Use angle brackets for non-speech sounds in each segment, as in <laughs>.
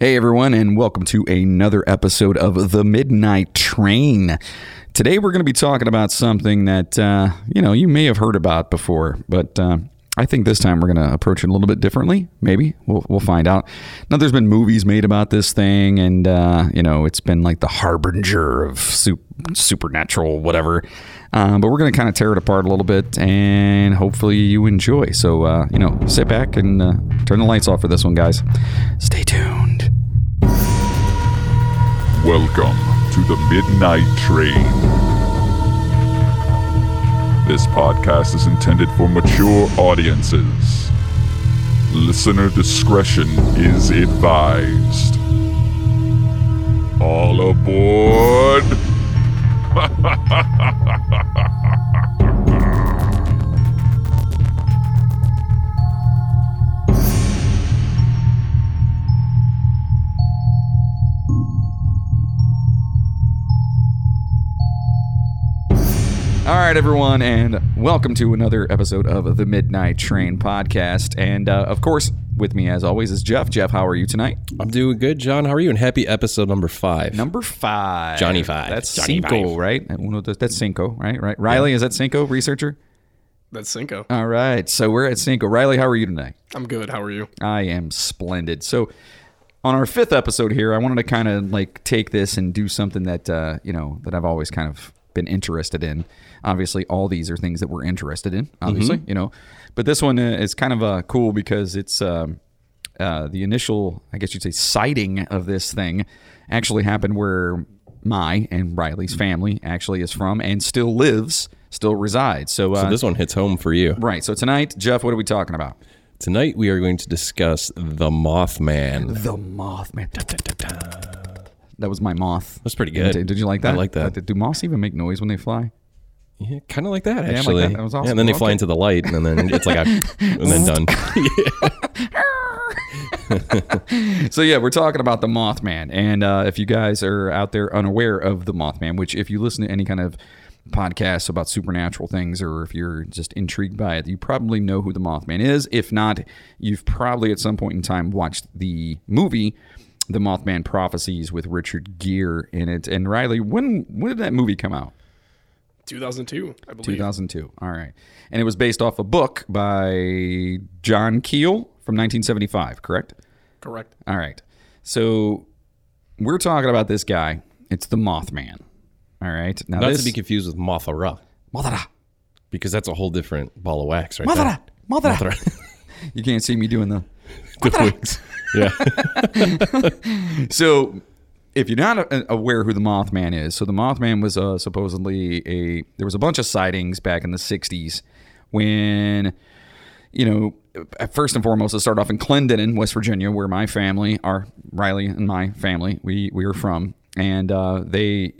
Hey everyone, and welcome to another episode of The Midnight Train. Today we're going to be talking about something that, uh, you know, you may have heard about before, but uh, I think this time we're going to approach it a little bit differently. Maybe. We'll, we'll find out. Now, there's been movies made about this thing, and, uh, you know, it's been like the harbinger of su- supernatural, whatever. Um, but we're going to kind of tear it apart a little bit, and hopefully you enjoy. So, uh, you know, sit back and uh, turn the lights off for this one, guys. Stay tuned. Welcome to the Midnight Train. This podcast is intended for mature audiences. Listener discretion is advised. All aboard! <laughs> All right, everyone, and welcome to another episode of the Midnight Train podcast. And uh, of course, with me as always is Jeff. Jeff, how are you tonight? I'm doing good, John. How are you? And happy episode number five. Number five, Johnny Five. That's Johnny Cinco, Five. right? And uno, dos- That's Cinco, right? Right. Riley, is that Cinco researcher? That's Cinco. All right, so we're at Cinco. Riley, how are you tonight? I'm good. How are you? I am splendid. So, on our fifth episode here, I wanted to kind of like take this and do something that uh, you know that I've always kind of been interested in. Obviously, all these are things that we're interested in. Obviously, you know, but this one uh, is kind of uh, cool because it's um, uh, the initial, I guess you'd say, sighting of this thing actually happened where my and Riley's family actually is from and still lives, still resides. So, uh, So this one hits home for you. right. So tonight, Jeff, what are we talking about? Tonight we are going to discuss the Mothman. The Mothman. That was my moth. That's pretty good. Did, you like that? I like that. Do moths even make noise when they fly? Yeah, kind of like that like actually. that. That was awesome. Yeah, and then they fly into the light, and then it's like a, <laughs> and then done. <laughs> So yeah, we're talking about the Mothman, and uh, if you guys are out there unaware of the Mothman, which if you listen to any kind of podcasts about supernatural things, or if you're just intrigued by it, you probably know who the Mothman is. If not, you've probably at some point in time watched the movie. The Mothman Prophecies with Richard Gere in it, and Riley. When when did that movie come out? 2002, I believe. 2002. All right. And it was based off a book by John Keel from 1975, correct? Correct. All right. So we're talking about this guy. It's the Mothman. All right. Now Not this to be confused with Mothra, Mothra. because that's a whole different ball of wax, right Mothra. there. Mothra. <laughs> You can't see me doing the The wings. Yeah. <laughs> So, if you're not aware who the Mothman is, so the Mothman was uh, supposedly a. There was a bunch of sightings back in the '60s when, you know, first and foremost, it started off in Clendenin, West Virginia, where my family, our Riley and my family, we we were from, and uh, they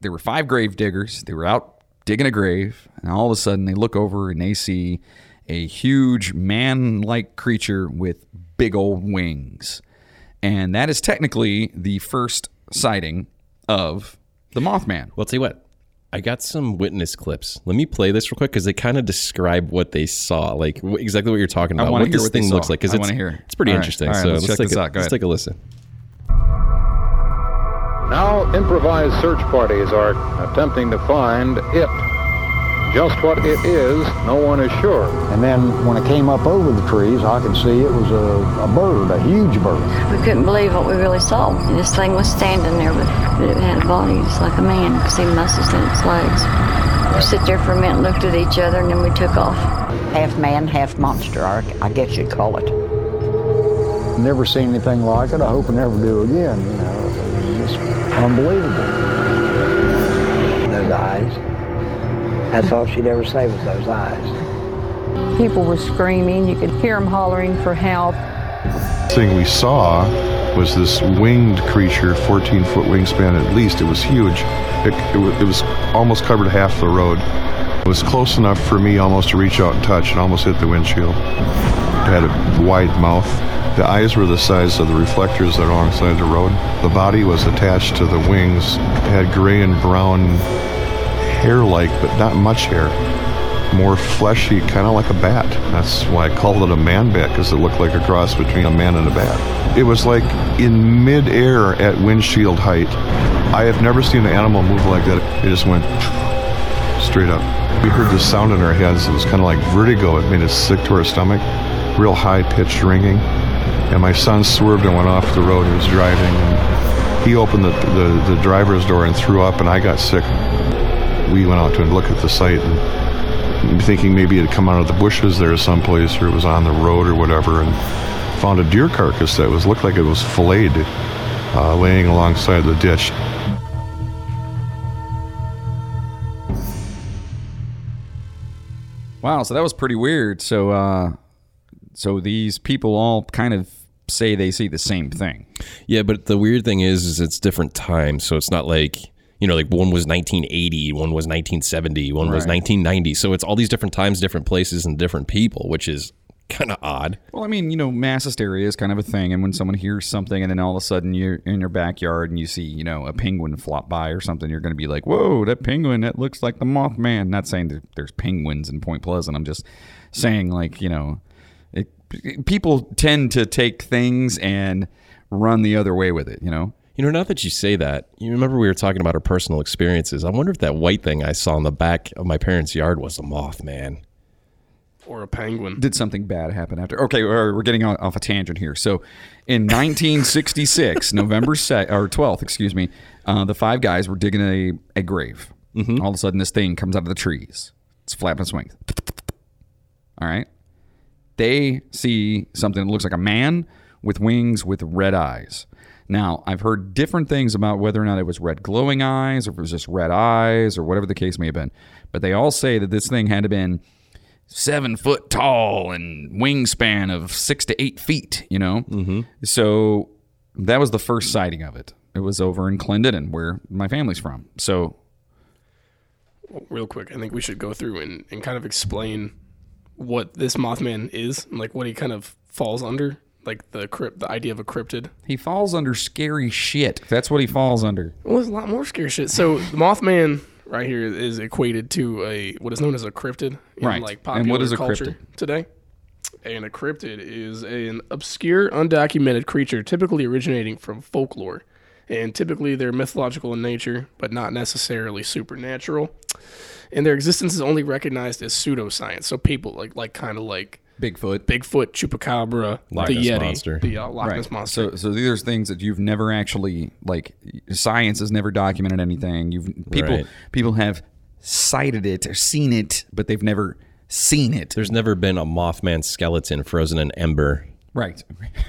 there were five grave diggers. They were out digging a grave, and all of a sudden they look over and they see a huge man-like creature with big old wings, and that is technically the first sighting of the Mothman. Well, I'll what. I got some witness clips. Let me play this real quick because they kind of describe what they saw, like wh- exactly what you're talking about. wanna what hear this what thing looks like. Because it's, it's pretty All right. interesting. All right, so let's check take this a, out. Go let's ahead. take a listen. Now, improvised search parties are attempting to find it. Just what it is, no one is sure. And then when it came up over the trees, I could see it was a, a bird, a huge bird. We couldn't believe what we really saw. This thing was standing there, but but it had a body just like a man. You could see muscles in its legs. We sit there for a minute, looked at each other, and then we took off. half man, half monster, I I guess you'd call it. Never seen anything like it. I hope I never do again. You know, it was just unbelievable. Those eyes. That's all she'd ever say was those eyes. People were screaming. You could hear them hollering for help. The thing we saw was this winged creature, 14 foot wingspan at least. It was huge. It, it, was, it was almost covered half the road. It was close enough for me almost to reach out and touch. It almost hit the windshield. It had a wide mouth. The eyes were the size of the reflectors that are alongside the road. The body was attached to the wings. It had gray and brown hair like, but not much hair. more fleshy, kind of like a bat. That's why I called it a man bat because it looked like a cross between a man and a bat. It was like in midair at windshield height. I have never seen an animal move like that. It just went straight up. We heard this sound in our heads. It was kind of like vertigo. It made us sick to our stomach, real high pitched ringing. And my son swerved and went off the road. He was driving. And he opened the, the, the driver's door and threw up, and I got sick. We went out to look at the site and thinking maybe it had come out of the bushes there someplace or it was on the road or whatever and found a deer carcass that was looked like it was filleted uh, laying alongside the ditch. Wow, so that was pretty weird. So, uh, so these people all kind of say they see the same thing. Yeah, but the weird thing is, is it's different times. So it's not like you know, like one was 1980, one was 1970, one was 1990. So it's all these different times, different places, and different people, which is kind of odd. Well, I mean, you know, mass hysteria is kind of a thing, and when someone hears something, and then all of a sudden you're in your backyard and you see, you know, a penguin flop by or something, you're going to be like, "Whoa, that penguin! That looks like the Mothman." Not saying that there's penguins in Point Pleasant. I'm just saying, like, you know, it, people tend to take things and run the other way with it. You know. You know, now that you say that, you remember we were talking about our personal experiences. I wonder if that white thing I saw in the back of my parents' yard was a moth, man. Or a penguin. Did something bad happen after? Okay, we're we're getting off a tangent here. So, in 1966, <laughs> November se- or 12th, excuse me, uh, the five guys were digging a, a grave. All of a sudden, this thing comes out of the trees. It's flapping its wings. All right. They see something that looks like a man with wings with red eyes. Now, I've heard different things about whether or not it was red glowing eyes or if it was just red eyes or whatever the case may have been. But they all say that this thing had to been seven foot tall and wingspan of six to eight feet, you know? Mm-hmm. So that was the first sighting of it. It was over in Clendenin, where my family's from. So Real quick, I think we should go through and, and kind of explain what this Mothman is, and like what he kind of falls under, like the crypt, the idea of a cryptid. he falls under scary shit. That's what he falls under. Well, there's a lot more scary shit. So the Mothman right here is equated to a what is known as a cryptid in Right. like And what is a culture cryptid? today. And a cryptid is an obscure, undocumented creature typically originating from folklore. And typically they're mythological in nature, but not necessarily supernatural. And their existence is only recognized as pseudoscience. So people like like kind of like Bigfoot. Bigfoot, Chupacabra, Loch the Ness Yeti, Monster. the uh, Loch Ness monster. So, so these are things that you've never actually like. Science has never documented anything. You've people Right. people have sighted it or seen it, but they've never seen it. There's never been a Mothman skeleton frozen in ember. Right, <laughs>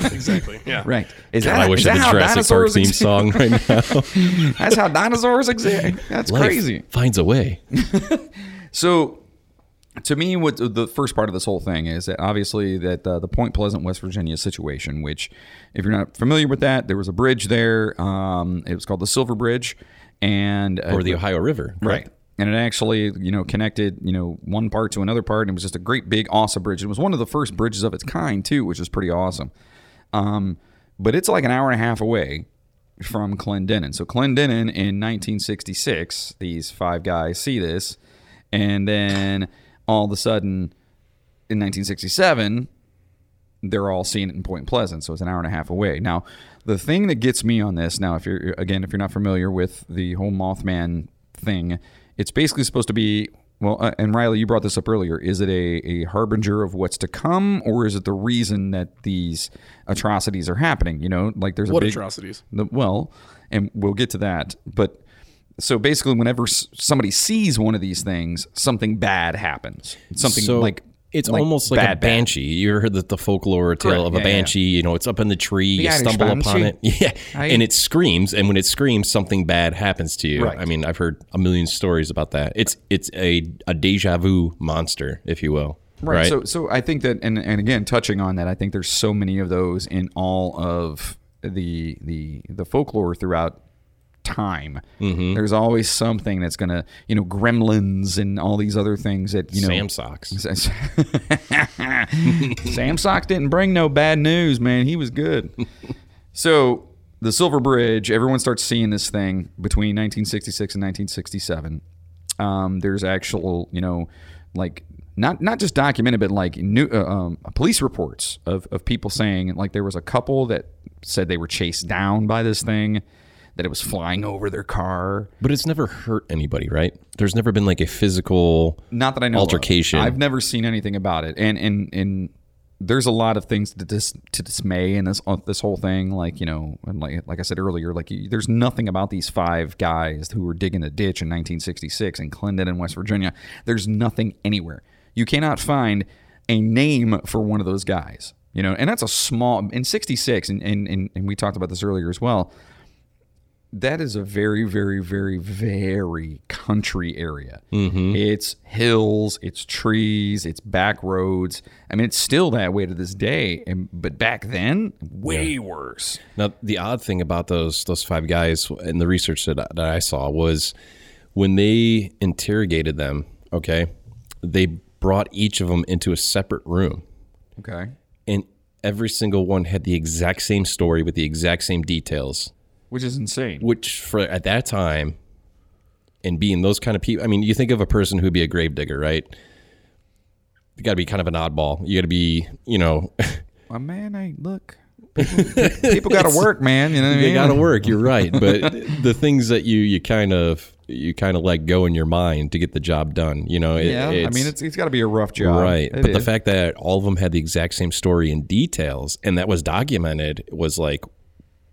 exactly. Yeah. right. Is God, I wish is I had that the how Jurassic Park dinosaurs theme exist? song right now. <laughs> That's how dinosaurs exist. <laughs> That's Life crazy. finds a way. So, to me, what the first part of this whole thing is that obviously that uh, the Point Pleasant, West Virginia situation, which, if you're not familiar with that, there was a bridge there. Um, it was called the Silver Bridge, and uh, Or the Ohio River. right. And it actually, you know, connected, you know, one part to another part, and it was just a great big, awesome bridge. It was one of the first bridges of its kind too, which was pretty awesome. Um, but it's like an hour and a half away from Clendenin. So Clendenin in 1966, these five guys see this, and then all of a sudden, in 1967, they're all seeing it in Point Pleasant, so it's an hour and a half away. Now, the thing that gets me on this, now, if you're again, if you're not familiar with the whole Mothman thing, it's basically supposed to be. Well, uh, and Riley, you brought this up earlier. Is it a, a harbinger of what's to come, or is it the reason that these atrocities are happening? You know, like there's a What big, atrocities? the, well, and we'll get to that. But so basically, whenever somebody sees one of these things, something bad happens. Something So like it's like almost like a bad, bad. banshee. You ever heard that the folklore tale Correct. of a Yeah, yeah, yeah. banshee? You know, it's up in the tree. The you Irish stumble upon banshee. it, <laughs> yeah, I- and it screams. And when it screams, something bad happens to you. Right. I mean, I've heard a million stories about that. It's it's a a deja vu monster, if you will. Right. Right. So, so I think that, and, and again, touching on that, I think there's so many of those in all of the the the folklore throughout time. Mm-hmm. There's always something that's gonna, you know, gremlins and all these other things that you know. Sam socks. <laughs> Sam Sox didn't bring no bad news, man. He was good. <laughs> so the Silver Bridge, everyone starts seeing this thing between 1966 and 1967. Um, there's actual, you know, like not not just documented, but like new uh, um, police reports of of people saying like there was a couple that said they were chased down by this thing, that it was flying over their car. But it's never hurt anybody, right? There's never been like a physical Not that I know of. altercation. I've never seen anything about it, and and and there's a lot of things to dis, to dismay in this uh, this whole thing. Like you know, and like like I said earlier, like you, there's nothing about these five guys who were digging a ditch in 1966 in Clinton, in West Virginia. There's nothing anywhere. You cannot find a name for one of those guys. You know, and that's a small in '66, and, and and and we talked about this earlier as well that is a very, very, very, very country area. Mm-hmm. It's hills, it's trees, it's back roads. I mean, it's still that way to this day. And but back then, way worse. Now, the odd thing about those those five guys and the research that, that I saw was when they interrogated them. Okay, they brought each of them into a separate room, Okay. and every single one had the exact same story with the exact same details. Which is insane. Which for at that time, and being those kind of people, I mean, you think of a person who'd be a gravedigger, right? You got to be kind of an oddball. You got to be, you know, <laughs> My man, hey, look. People got to work, man. You know what I mean? they got to work. You're right, but the things that you you kind of you kind of let go in your mind to get the job done. You know, it- Yeah, I mean, it's, it's got to be a rough job. right. It but the fact that all of them had the exact same story in details and that was documented was like,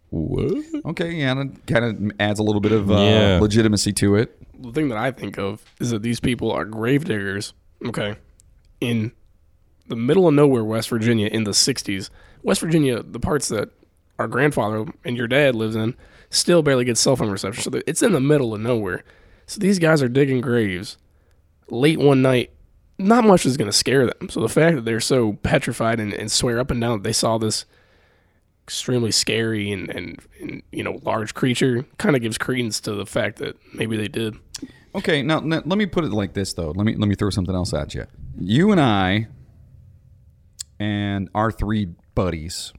what? Okay, yeah, and it kind of adds a little bit of uh, Yeah. legitimacy to it. the thing that I think of is that these people are gravediggers, okay, in the middle of nowhere, West Virginia, in the 60s. West Virginia, the parts that our grandfather and your dad lives in, still barely gets cell phone reception. So it's in the middle of nowhere. So these guys are digging graves late one night. Not much is going to scare them. So the fact that they're so petrified and, and swear up and down that they saw this extremely scary and, and, and you know large creature kind of gives credence to the fact that maybe they did. Okay, now, now let me put it like this though. Let me let me throw something else at you. You and I and our three buddies,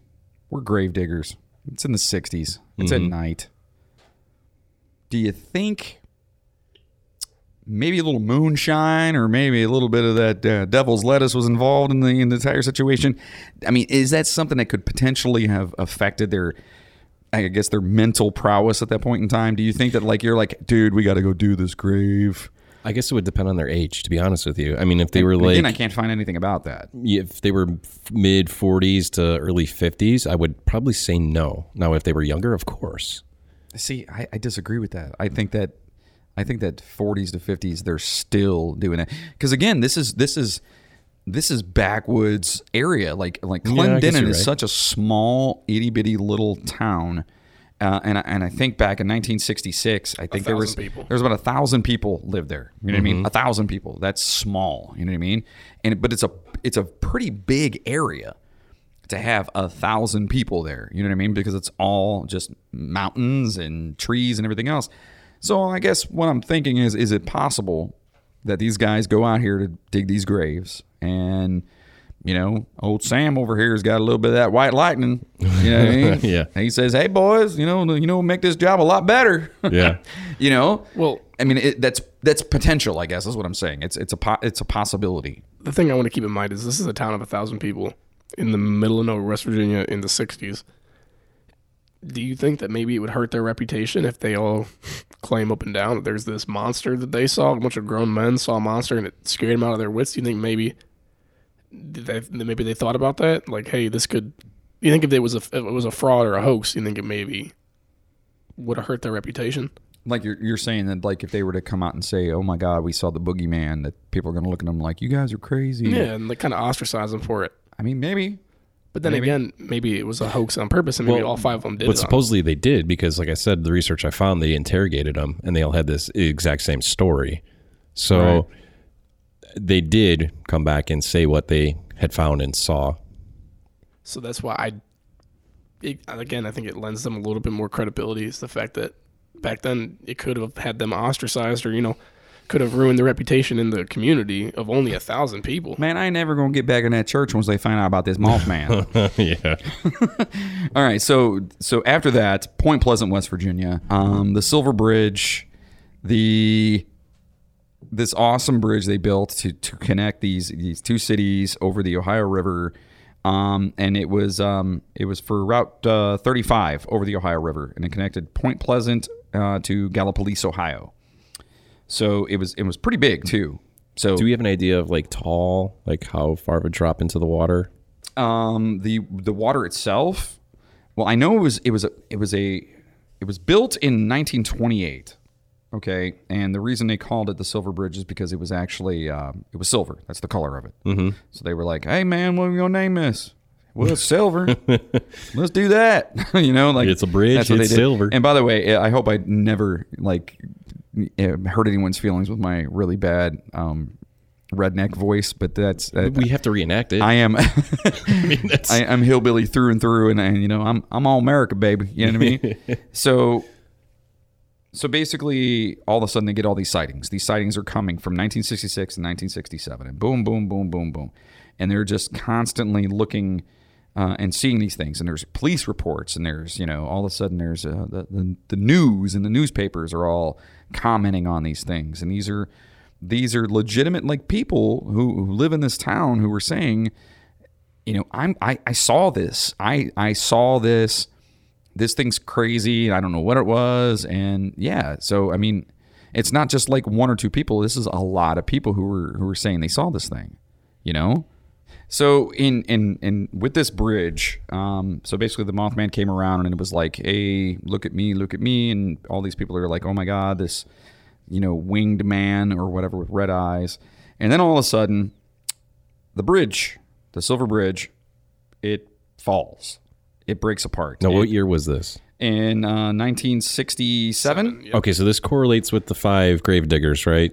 we're grave diggers. It's in the '60s. It's at mm-hmm. night. Do you think maybe a little moonshine or maybe a little bit of that uh, devil's lettuce was involved in the in the entire situation? I mean, is that something that could potentially have affected their I guess their mental prowess at that point in time. Do you think that like you're like, dude, we got to go do this grave? I guess it would depend on their age, to be honest with you. I mean, if they were And like, again, I can't find anything about that. if they were mid 40s to early 50s, I would probably say no. Now, if they were younger, of course. See, I, I disagree with that. I think that I think that 40s to 50s they're still doing that because again, this is this is this is backwoods area. Like like Yeah, I guess Clendenin you're is right. such a small itty bitty little town. Uh, and I- and I think back in 1966, I think there was people. there was about a thousand people lived there. You know what I Mm-hmm. mean? A thousand people. That's small. You know what I mean? And but it's a it's a pretty big area to have a thousand people there. You know what I mean? Because it's all just mountains and trees and everything else. So I guess what I'm thinking is, is it possible that these guys go out here to dig these graves and you know, old Sam over here has got a little bit of that white lightning. You know what I mean? <laughs> Yeah. And he says, "Hey boys, you know, you know, make this job a lot better." <laughs> Yeah. you know. Well- I mean, it, that's that's potential. I guess is what I'm saying. It's it's a po- it's a possibility. The thing I want to keep in mind is this is a town of a thousand people in the middle of nowhere, West Virginia, in the '60s. Do you think that maybe it would hurt their reputation if they all claim up and down that there's this monster that they saw? A bunch of grown men saw a monster and it scared them out of their wits. Do you think maybe they, maybe they thought about that? Like, hey, this could. You think if it was a if it was a fraud or a hoax, you think it maybe would have hurt their reputation? Like you're you're saying that like if they were to come out and say, "Oh my God, we saw the boogeyman," that people are going to look at them like, "You guys are crazy." Yeah, and they kind of ostracize them for it. I mean, maybe. But then Maybe. again, maybe it was a hoax on purpose, and maybe all five of them did. But supposedly they did because, like I said, the research I found, they interrogated them and they all had this exact same story. So Right. they did come back and say what they had found and saw. So that's why I, it, again, I think it lends them a little bit more credibility. Is the fact that back then it could have had them ostracized, or you know, could have ruined the reputation in the community of only a thousand people. Man, I ain't never gonna get back in that church once they find out about this Mothman. <laughs> yeah. <laughs> All right, so so after that, Point Pleasant, West Virginia, um, the Silver Bridge, the this awesome bridge they built to to connect these these two cities over the Ohio River. Um, and it was um, it was for Route uh, 35 over the Ohio River, and it connected Point Pleasant uh, to Gallipolis, Ohio. So it was it was pretty big too. So Do we have an idea of like tall, like how far of a drop into the water? um, the the water itself. Well, I know it was it was a it was a it was built in 1928. Okay, and the reason they called it the Silver Bridge is because it was actually um, it was silver. That's the color of it. Mm-hmm. So they were like, "Hey, man, what are we gonna name this?" Well, it's silver. <laughs> Let's do that. <laughs> you know, like It's a bridge, that's what they it's did. silver. And by the way, I hope I never like hurt anyone's feelings with my really bad um, redneck voice, but that's uh, We have to reenact it. I am. <laughs> I mean, that's, I, I'm hillbilly through and through, and, and you know I'm I'm all America, baby. You know what I mean? <laughs> so, so basically, all of a sudden they get all these sightings. These sightings are coming from 1966 and 1967, and boom, boom, boom, boom, boom, and they're just constantly looking uh, and seeing these things. And there's police reports, and there's you know all of a sudden there's uh, the, the the news and the newspapers are all commenting on these things, and these are these are legitimate like people who, who live in this town who were saying you know, I'm I, I saw this. I I saw this. This thing's crazy. I don't know what it was, and yeah. So I mean, it's not just like one or two people. This is a lot of people who were who were saying they saw this thing. You know. So in in in with this bridge, um, so basically the Mothman came around and it was like, hey, look at me, look at me, and all these people are like, oh my god, this, you know, winged man or whatever with red eyes, and then all of a sudden, the bridge, the Silver Bridge, it falls. It breaks apart. now, It- what year was this? in uh, 1967? Okay, so this correlates with the five grave diggers, right?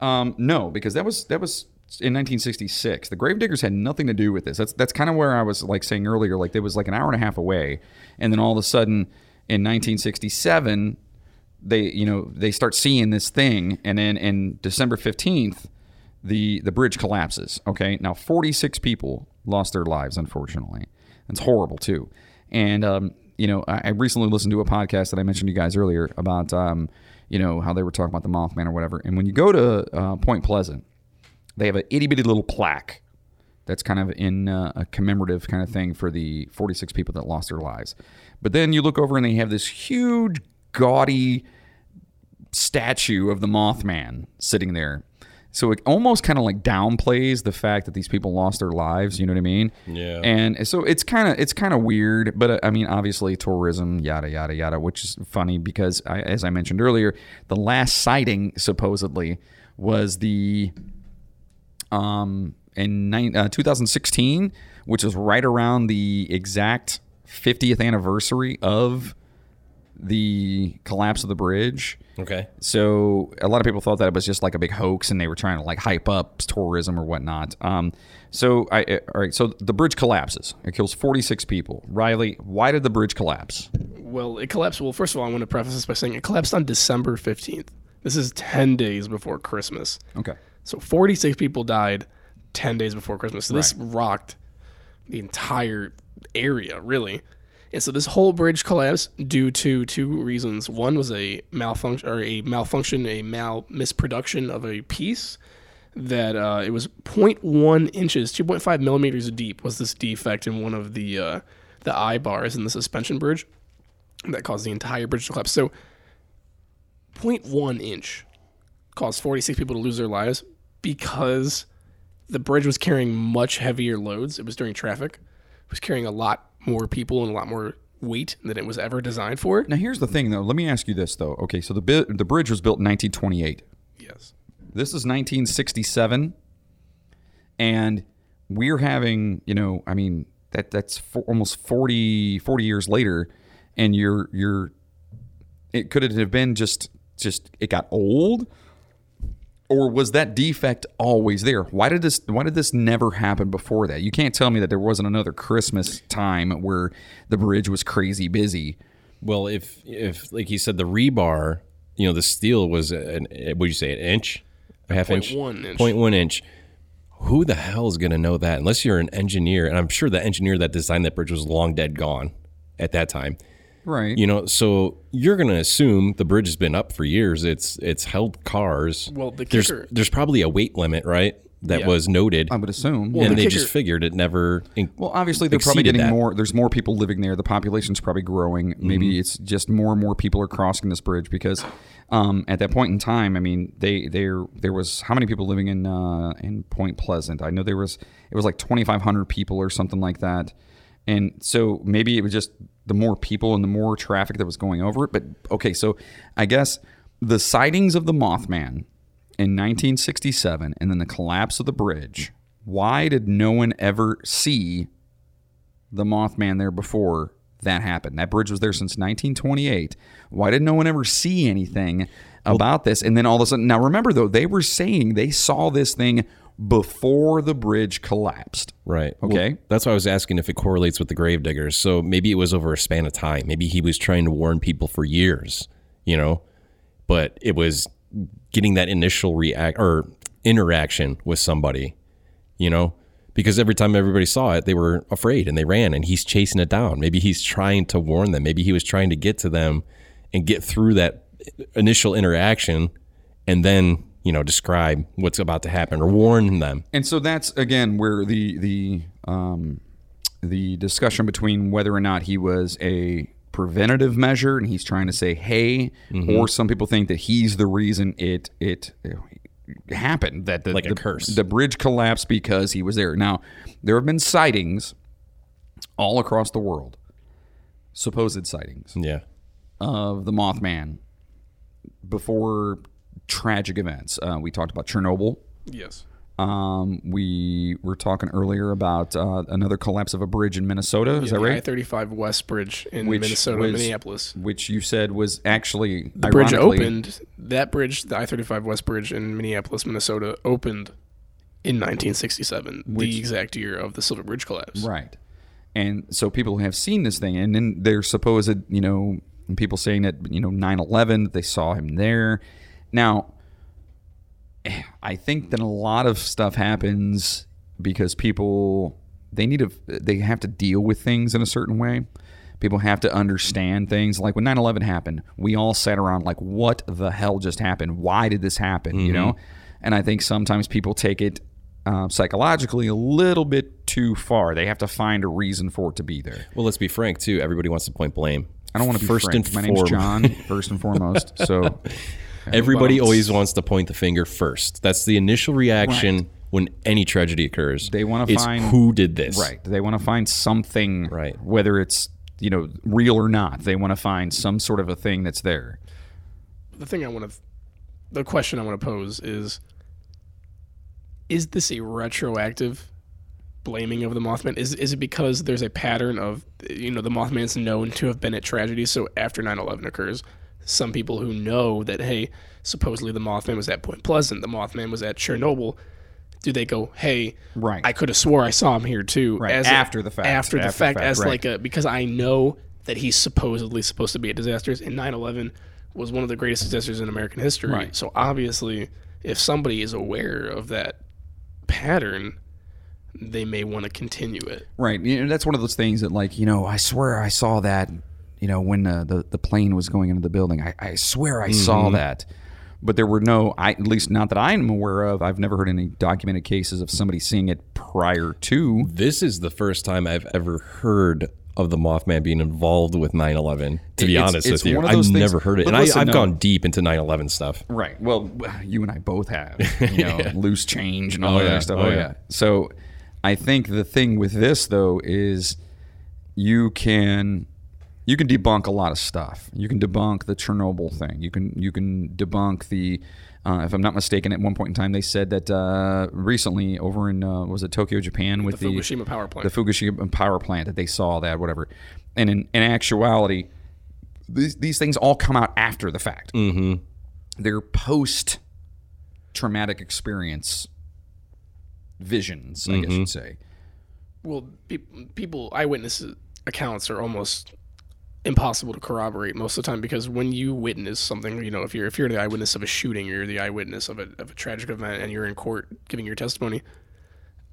Um, no, because that was that was in 1966. The Gravediggers had nothing to do with this. That's that's kind of where I was like saying earlier. Like it was like an hour and a half away, and then all of a sudden in 1967, they you know they start seeing this thing, and then in December 15th, the the bridge collapses. Okay, now 46 people lost their lives. Unfortunately, it's horrible too. And um, you know, I, I recently listened to a podcast that I mentioned to you guys earlier about um, you know how they were talking about the Mothman or whatever. And when you go to uh, Point Pleasant, they have an itty bitty little plaque that's kind of in uh, a commemorative kind of thing for the 46 people that lost their lives. But then you look over and they have this huge, gaudy statue of the Mothman sitting there. So it almost kind of like downplays the fact that these people lost their lives. You know what I mean? Yeah. And so it's kind of it's kind of weird, but uh, I mean, obviously tourism, yada yada yada, which is funny because I, as I mentioned earlier, the last sighting supposedly was the um in nine, uh, 2016, which is right around the exact 50th anniversary of the collapse of the bridge. Okay. So a lot of people thought that it was just like a big hoax, and they were trying to like hype up tourism or whatnot. Um, so I uh, all right. So the bridge collapses. It kills 46 people. Riley, why did the bridge collapse? Well, it collapsed. Well, first of all, I want to preface this by saying it collapsed on December 15th. This is 10 days before Christmas. Okay. So 46 people died 10 days before Christmas. So this rocked the entire area, really. And so this whole bridge collapsed due to two reasons. One was a malfunction or a malfunction, a mal misproduction of a piece that uh, it was 0.1 inches, 2.5 millimeters deep was this defect in one of the uh, the eye bars in the suspension bridge that caused the entire bridge to collapse. So 0.1 inch caused 46 people to lose their lives because the bridge was carrying much heavier loads. It was during traffic. It was carrying a lot more people and a lot more weight than it was ever designed for. Now here's the thing, though. Let me ask you this, though. Okay, so the bi- the bridge was built in 1928. Yes. This is 1967, and we're having, you know, I mean, that that's for almost 40, 40 years later, and you're you're, it could it have been just just it got old, or was that defect always there? Why did this Why did this never happen before that? You can't tell me that there wasn't another Christmas time where the bridge was crazy busy. Well, if if like you said, the rebar, you know, the steel was an would you say an inch, a half inch, 0.1 inch. Point one inch. Who the hell is going to know that unless you're an engineer? And I'm sure the engineer that designed that bridge was long dead gone at that time. Right. You know, so you're going to assume the bridge has been up for years. It's it's held cars. Well, the there's kicker- there's probably a weight limit, right? That Yeah. was noted. I would assume. Well, and the they kicker- just figured it never. in- Well, obviously they're probably getting that. more. There's more people living there. The population's probably growing. Maybe it's just more and more people are crossing this bridge because um, at that point in time, I mean, they there there was how many people living in uh, in Point Pleasant? I know there was it was like 2,500 people or something like that. And so maybe it was just the more people and the more traffic that was going over it. But okay, so I guess the sightings of the Mothman in 1967 and then the collapse of the bridge. Why did no one ever see the Mothman there before that happened? That bridge was there since 1928. Why did no one ever see anything about this? And then all of a sudden, now remember though, they were saying they saw this thing before the bridge collapsed. Right. Okay. Well, that's why I was asking if it correlates with the grave diggers. So maybe it was over a span of time. Maybe he was trying to warn people for years, you know, but it was getting that initial react or interaction with somebody, you know, because every time everybody saw it, they were afraid and they ran and he's chasing it down. Maybe he's trying to warn them. Maybe he was trying to get to them and get through that initial interaction and then, you know, describe what's about to happen or warn them. And so that's again where the the um, the discussion between whether or not he was a preventative measure and he's trying to say hey, Mm-hmm. or some people think that he's the reason it it, it happened that the, Like a the, curse. the bridge collapsed because he was there. Now there have been sightings all across the world, supposed sightings Yeah. of the Mothman before tragic events. Uh, we talked about Chernobyl. Yes. Um, we were talking earlier about uh, another collapse of a bridge in Minnesota. Is that the right? I-35 West Bridge in Which Minnesota, was- Minneapolis. Which you said was actually The bridge opened. That bridge, the I-35 West Bridge in Minneapolis, Minnesota, opened in 1967, Which- the exact year of the Silver Bridge collapse. Right. And so people have seen this thing, and then there's supposed, you know, people saying that, you know, 9 11, they saw him there. Now, I think that a lot of stuff happens because people, they need to, they have to deal with things in a certain way. People have to understand things. Like when 9 11 happened, we all sat around like, what the hell just happened? Why did this happen? You know? And I think sometimes people take it uh, psychologically a little bit too far. They have to find a reason for it to be there. Well, let's be frank too. Everybody wants to point blame. I don't want to be first frank. and My name's John, first and foremost. So <laughs> Everybody Well, always wants to point the finger first. That's the initial reaction when any tragedy occurs. They wanna It's find- who did this. right, they want to find something, Right. Whether it's you know real or not, they want to find some sort of a thing that's there. The thing I want to, the question I want to pose is, is this a retroactive blaming of the Mothman? Is is it because there's a pattern of, you know, the Mothman's known to have been at tragedies, so after 9/11 occurs, some people who know that hey, supposedly the Mothman was at Point Pleasant, the Mothman was at Chernobyl. Do they go, hey, Right. I could have swore I saw him here too, Right, a- after the fact, after the after the fact, fact, as right. like a because I know that he's supposedly supposed to be at disasters, and 9/11 was one of the greatest disasters in American history. Right. So obviously, if somebody is aware of that pattern, they may want to continue it. Right. You know, that's one of those things that, like, you know, I swear I saw that, you know, when uh, the, the plane was going into the building. I, I swear I saw that. But there were no, I, at least not that I'm aware of. I've never heard any documented cases of somebody seeing it prior to. This is the first time I've ever heard of the Mothman being involved with 9/11. To be It's- honest it's with you, I've things- never heard it, and listen, I, I've no. gone deep into 9/11 stuff. Right. Well, you and I both have, <laughs> you know, loose change and all Oh, that yeah. stuff. Oh, Oh, yeah. yeah. So I think the thing with this, though, is you can you can debunk a lot of stuff. You can debunk the Chernobyl thing. You can you can debunk the. Uh, if I'm not mistaken, at one point in time they said that uh, recently over in uh, was it Tokyo, Japan, with The the, Fukushima power plant. the Fukushima power plant that they saw that whatever. And in, in actuality, these these things all come out after the fact. Mm-hmm. They're post traumatic experience visions, I guess you'd say. well, pe- people eyewitness accounts are almost impossible to corroborate most of the time because when you witness something, you know, if you're if you're the eyewitness of a shooting, or you're the eyewitness of a of a tragic event, and you're in court giving your testimony.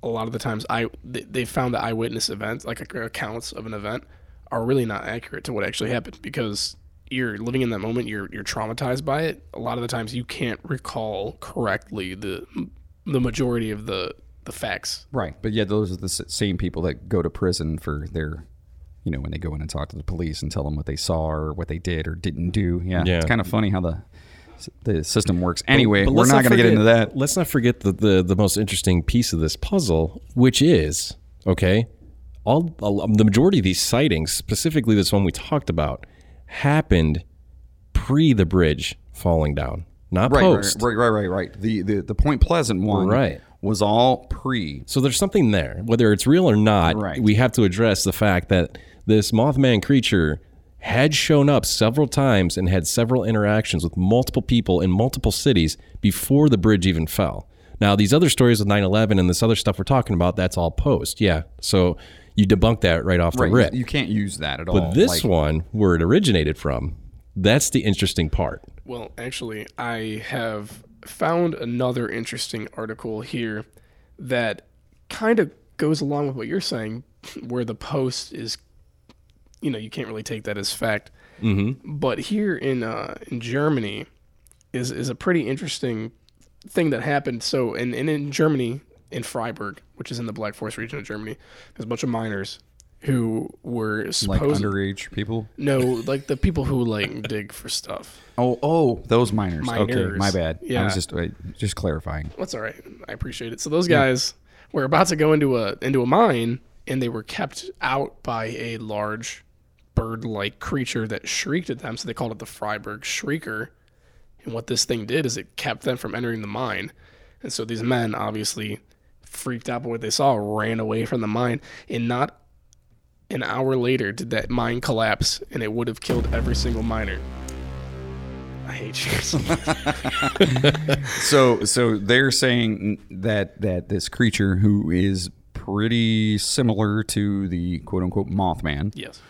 A lot of the times, I they, found that eyewitness events, like accounts of an event, are really not accurate to what actually happened because you're living in that moment. You're you're traumatized by it. A lot of the times you can't recall correctly the the majority of the the facts. Right, but yeah, those are the same people that go to prison for their, you know, when they go in and talk to the police and tell them what they saw or what they did or didn't do. Yeah, Yeah. it's kind of funny how the the system works. Anyway, But we're let's not going to get into that. Let's not forget the, the the most interesting piece of this puzzle, which is okay. All, all the majority of these sightings, specifically this one we talked about, happened pre the bridge falling down, not Right, post. right, right, right, right. The, the the Point Pleasant one, Right. was all pre. So there's something there, whether it's real or not. Right. We have to address the fact that this Mothman creature had shown up several times and had several interactions with multiple people in multiple cities before the bridge even fell. Now, these other stories with 9/11 and this other stuff we're talking about, that's all post. Yeah. So you debunk that right off the rip. you, you can't use that at all. but this Like, one, where it originated from, that's the interesting part. Well, actually, I have found another interesting article here that kind of goes along with what you're saying, where the post is, you know, you can't really take that as fact. Mm-hmm. But here in uh, in Germany is is a pretty interesting thing that happened. So, and, and in Germany, in Freiburg, which is in the Black Forest region of Germany, there's a bunch of miners who were supposed like underage people. no, like the people who like dig for stuff. Oh, oh, those miners. Okay, Miners. my bad. Yeah, I Yeah. was just uh, just clarifying. That's all right. I appreciate it. So those guys were about to go into a into a mine, and they were kept out by a large bird-like creature that shrieked at them. So they called it the Freiburg Shrieker. And what this thing did is it kept them from entering the mine. And so these men obviously freaked out by what they saw, ran away from the mine, and not an hour later did that mine collapse, and it would have killed every single miner. I hate you. <laughs> So, so they're saying that that this creature who is pretty similar to the quote unquote Mothman, yes.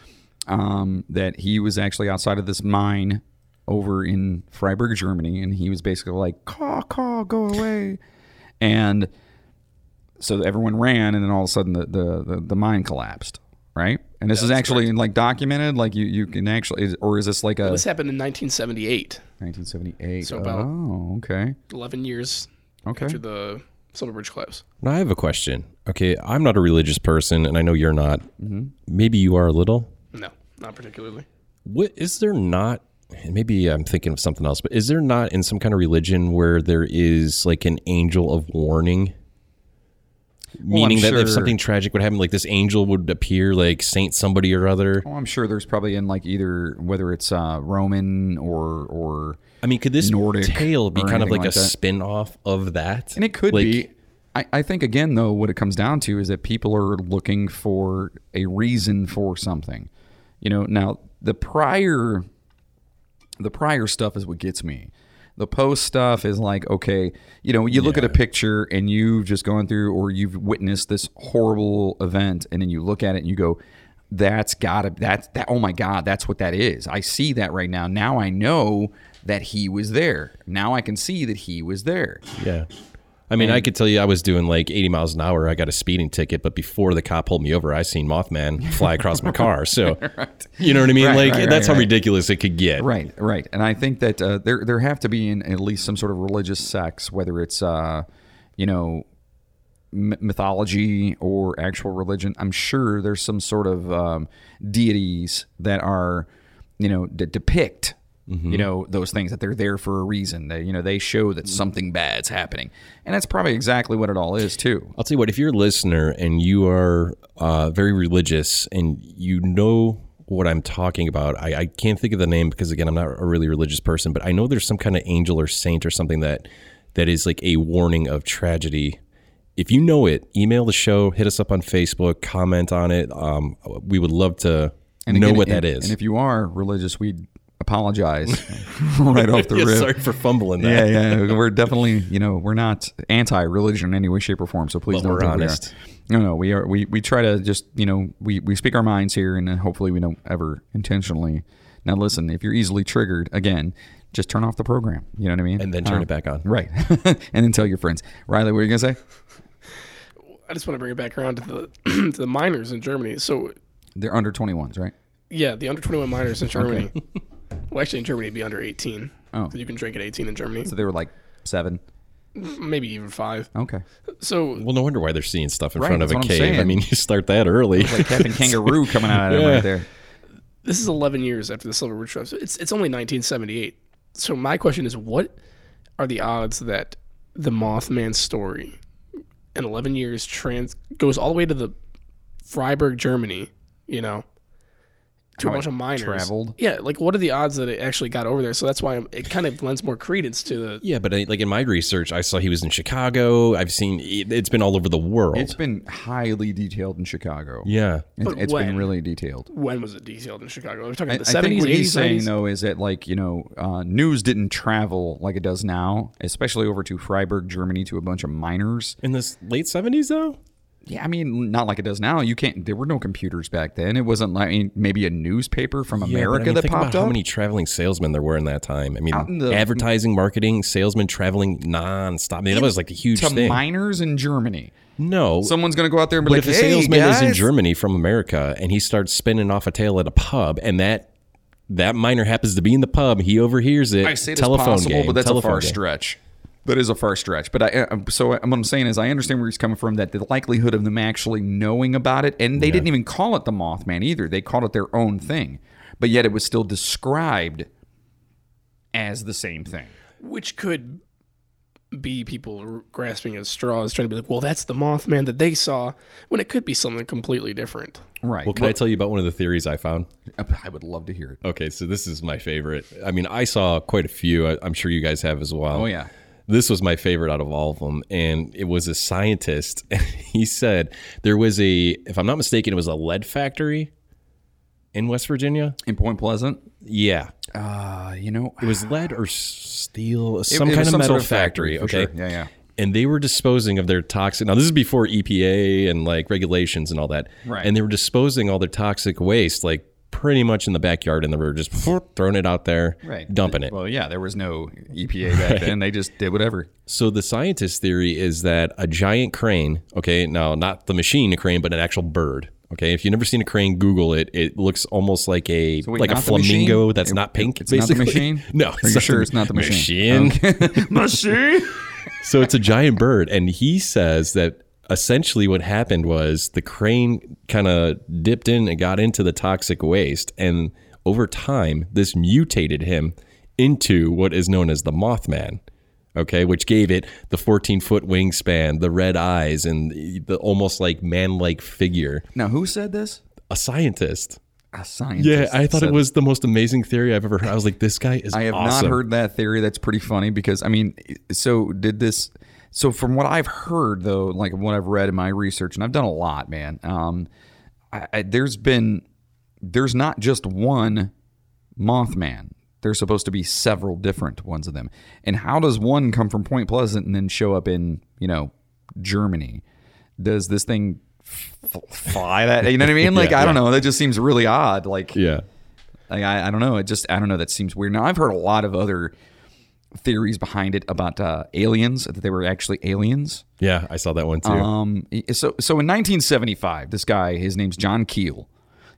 Um, that he was actually outside of this mine over in Freiburg, Germany, and he was basically like, "Caw, caw, go away," and so everyone ran, and then all of a sudden the the the, the mine collapsed, right? And this is actually like documented, like you you can actually, is, or is this like a This happened in 1978. 1978? So about- oh, okay, 11 years okay. after the Silver Bridge collapse. Now I have a question. Okay, I'm not a religious person, and I know you're not. Maybe you are a little. No, not particularly. What is there not? Maybe I'm thinking of something else, but is there not in some kind of religion where there is like an angel of warning? Meaning that if something tragic would happen, like this angel would appear like Saint somebody or other. Oh, I'm sure there's probably in like either whether it's uh, Roman or or I mean, could this Nordic tale be or kind of anything like, like a that. spin off of that? and it could Like, be. I, I think again though, what it comes down to is that people are looking for a reason for something. You know, now the prior the prior stuff is what gets me. The post stuff is like, okay, you know, you look at a picture and you've just gone through or you've witnessed this horrible event and then you look at it and you go, that's gotta that's that oh my god, that's what that is. I see that right now. Now I know that he was there. Now I can see that he was there. Yeah. I mean, I could tell you I was doing like 80 miles an hour. I got a speeding ticket, but before the cop pulled me over, I seen Mothman fly across my car. So, <laughs> you know what I mean? Right, like, right, that's right, how right. ridiculous it could get. Right, right. And I think that uh, there there have to be in at least some sort of religious sects, whether it's uh, you know m- mythology or actual religion. I'm sure there's some sort of um, deities that are you know that depict. You know those things that they're there for a reason. They, you know, they show that something bad's happening, and that's probably exactly what it all is too. I'll tell you what, if you're a listener and you are uh, very religious and you know what I'm talking about, I, I can't think of the name because, again, I'm not a really religious person, but I know there's some kind of angel or saint or something that that is like a warning of tragedy. If you know it, email the show, hit us up on Facebook, comment on it. Um, we would love to know again, what and- that is. And if you are religious, we apologize <laughs> right off the Yeah, rip. sorry for fumbling Yeah, that. yeah. yeah. We're definitely, you know, we're not anti-religion in any way, shape, or form. So please But don't we're honest. we are. No, no, we are. We, we try to just, you know, we, we speak our minds here, and hopefully we don't ever intentionally. Now, listen, if you're easily triggered, again, just turn off the program. You know what I mean? And then turn Um, it back on. Right, <laughs> and then tell your friends. Riley, what are you gonna say? I just want to bring it back around to the <clears throat> to the miners in Germany. So They're under 21s, right? Yeah, the under 21 minors in <laughs> Germany. Well, actually, in Germany, it'd be under 18. Oh. You can drink at 18 in Germany. So they were like seven. Maybe even five. Okay. So Well, no wonder why they're seeing stuff in Right, front of a cave. I mean, <laughs> you start that early. Like Captain Kangaroo <laughs> coming out of Yeah. right there. this is 11 years after the Silver Bridge Tribe. So it's it's only 1978. So my question is, what are the odds that the Mothman story in 11 years trans goes all the way to the Freiburg, Germany? You know, to How a bunch of miners. traveled? Yeah, like what are the odds that it actually got over there? So that's why I'm, it kind of lends more credence to the. yeah, but I, like in my research, I saw he was in Chicago. I've seen it, it's been all over the world. It's been highly detailed in Chicago. yeah. It, But it's been really detailed. When was it detailed in Chicago? We're talking I, the 70s, think what 80s, he's saying 90s? though is that like you know uh, news didn't travel like it does now, especially over to Freiburg, Germany, to a bunch of miners. In the late 70s, though? Yeah, I mean not like it does now. You can't. There were no computers back then. It wasn't like I mean, maybe a newspaper from Yeah, but I America mean, that popped up. how many traveling salesmen there were in that time. I mean, the- advertising, marketing, salesmen traveling nonstop. I mean, that was like a huge to thing. miners in Germany. no, Someone's gonna go out there and be but like, if a "Hey salesman is in Germany from America and he starts spinning off a tale at a pub, and that that miner happens to be in the pub, he overhears it. I say it's telephone possible, game, but that's a far game. stretch. That is a far stretch. But I, uh, so what I'm saying is, I understand where he's coming from. That the likelihood of them actually knowing about it, and they didn't even call it the Mothman either. They called it their own thing, but yet it was still described as the same thing. which could be people grasping at straws, trying to be like, "Well, that's the Mothman that they saw," when it could be something completely different. Right. Well, can I tell you about one of the theories I found? I would love to hear it. Okay, so this is my favorite. I mean, I saw quite a few. I, I'm sure you guys have as well. Oh, yeah. This was my favorite out of all of them, and it was a scientist. And <laughs> he said there was a, if I'm not mistaken, it was a lead factory in West Virginia. In Point Pleasant, Yeah, uh, you know, it was lead or steel, some it was kind of some metal sort of factory, factory. okay, sure. Yeah, yeah. And they were disposing of their toxic. Now this is before EPA and like regulations and all that. Right. And they were disposing all their toxic waste like pretty much in the backyard in the river, just <laughs> throwing it out there, right, dumping it. Well, yeah, there was no EPA <laughs> back then. They just did whatever. So the scientist theory is that a giant crane, okay, now not the machine a crane, but an actual bird. Okay, if you've never seen a crane, Google it. It looks almost like a So wait, like a the flamingo that's It- not pink. it's not the machine? <laughs> No, Are you sure it's not the machine? Machine. Machine. so it's a giant bird, and he says that essentially what happened was the crane kind of dipped in and got into the toxic waste, and over time, this mutated him into what is known as the Mothman. Okay, which gave it the 14 foot wingspan, the red eyes, and the, the almost like man like figure. Now, who said this? A scientist. A scientist. Yeah, I thought it was the most amazing theory I've ever heard. I was like, this guy is I have awesome. not heard that theory. That's pretty funny because I mean, so did this. So from what I've heard, though, like what I've read in my research, and I've done a lot, man. Um, I, I, there's been there's not just one Mothman. There's supposed to be several different ones of them. And how does one come from Point Pleasant and then show up in you know Germany? Does this thing f- fly that? You know what I mean? <laughs> Like Yeah, I don't yeah. know. That just seems really odd. Like Yeah. like I, I don't know. It just I don't know. That seems weird. Now I've heard a lot of other theories behind it about uh, aliens that they were actually aliens. Yeah, I saw that one too. Um, so so in 1975, this guy, his name's John Keel.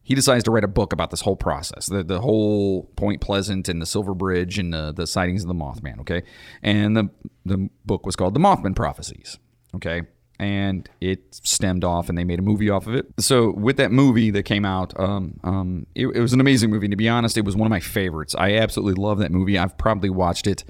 He decides to write a book about this whole process, the the whole Point Pleasant and the Silver Bridge and the, the sightings of the Mothman. Okay, and the the book was called The Mothman Prophecies. Okay, and it stemmed off, and they made a movie off of it. So with that movie that came out, um, um, it, it was an amazing movie. To be honest, it was one of my favorites. I absolutely love that movie. I've probably watched it.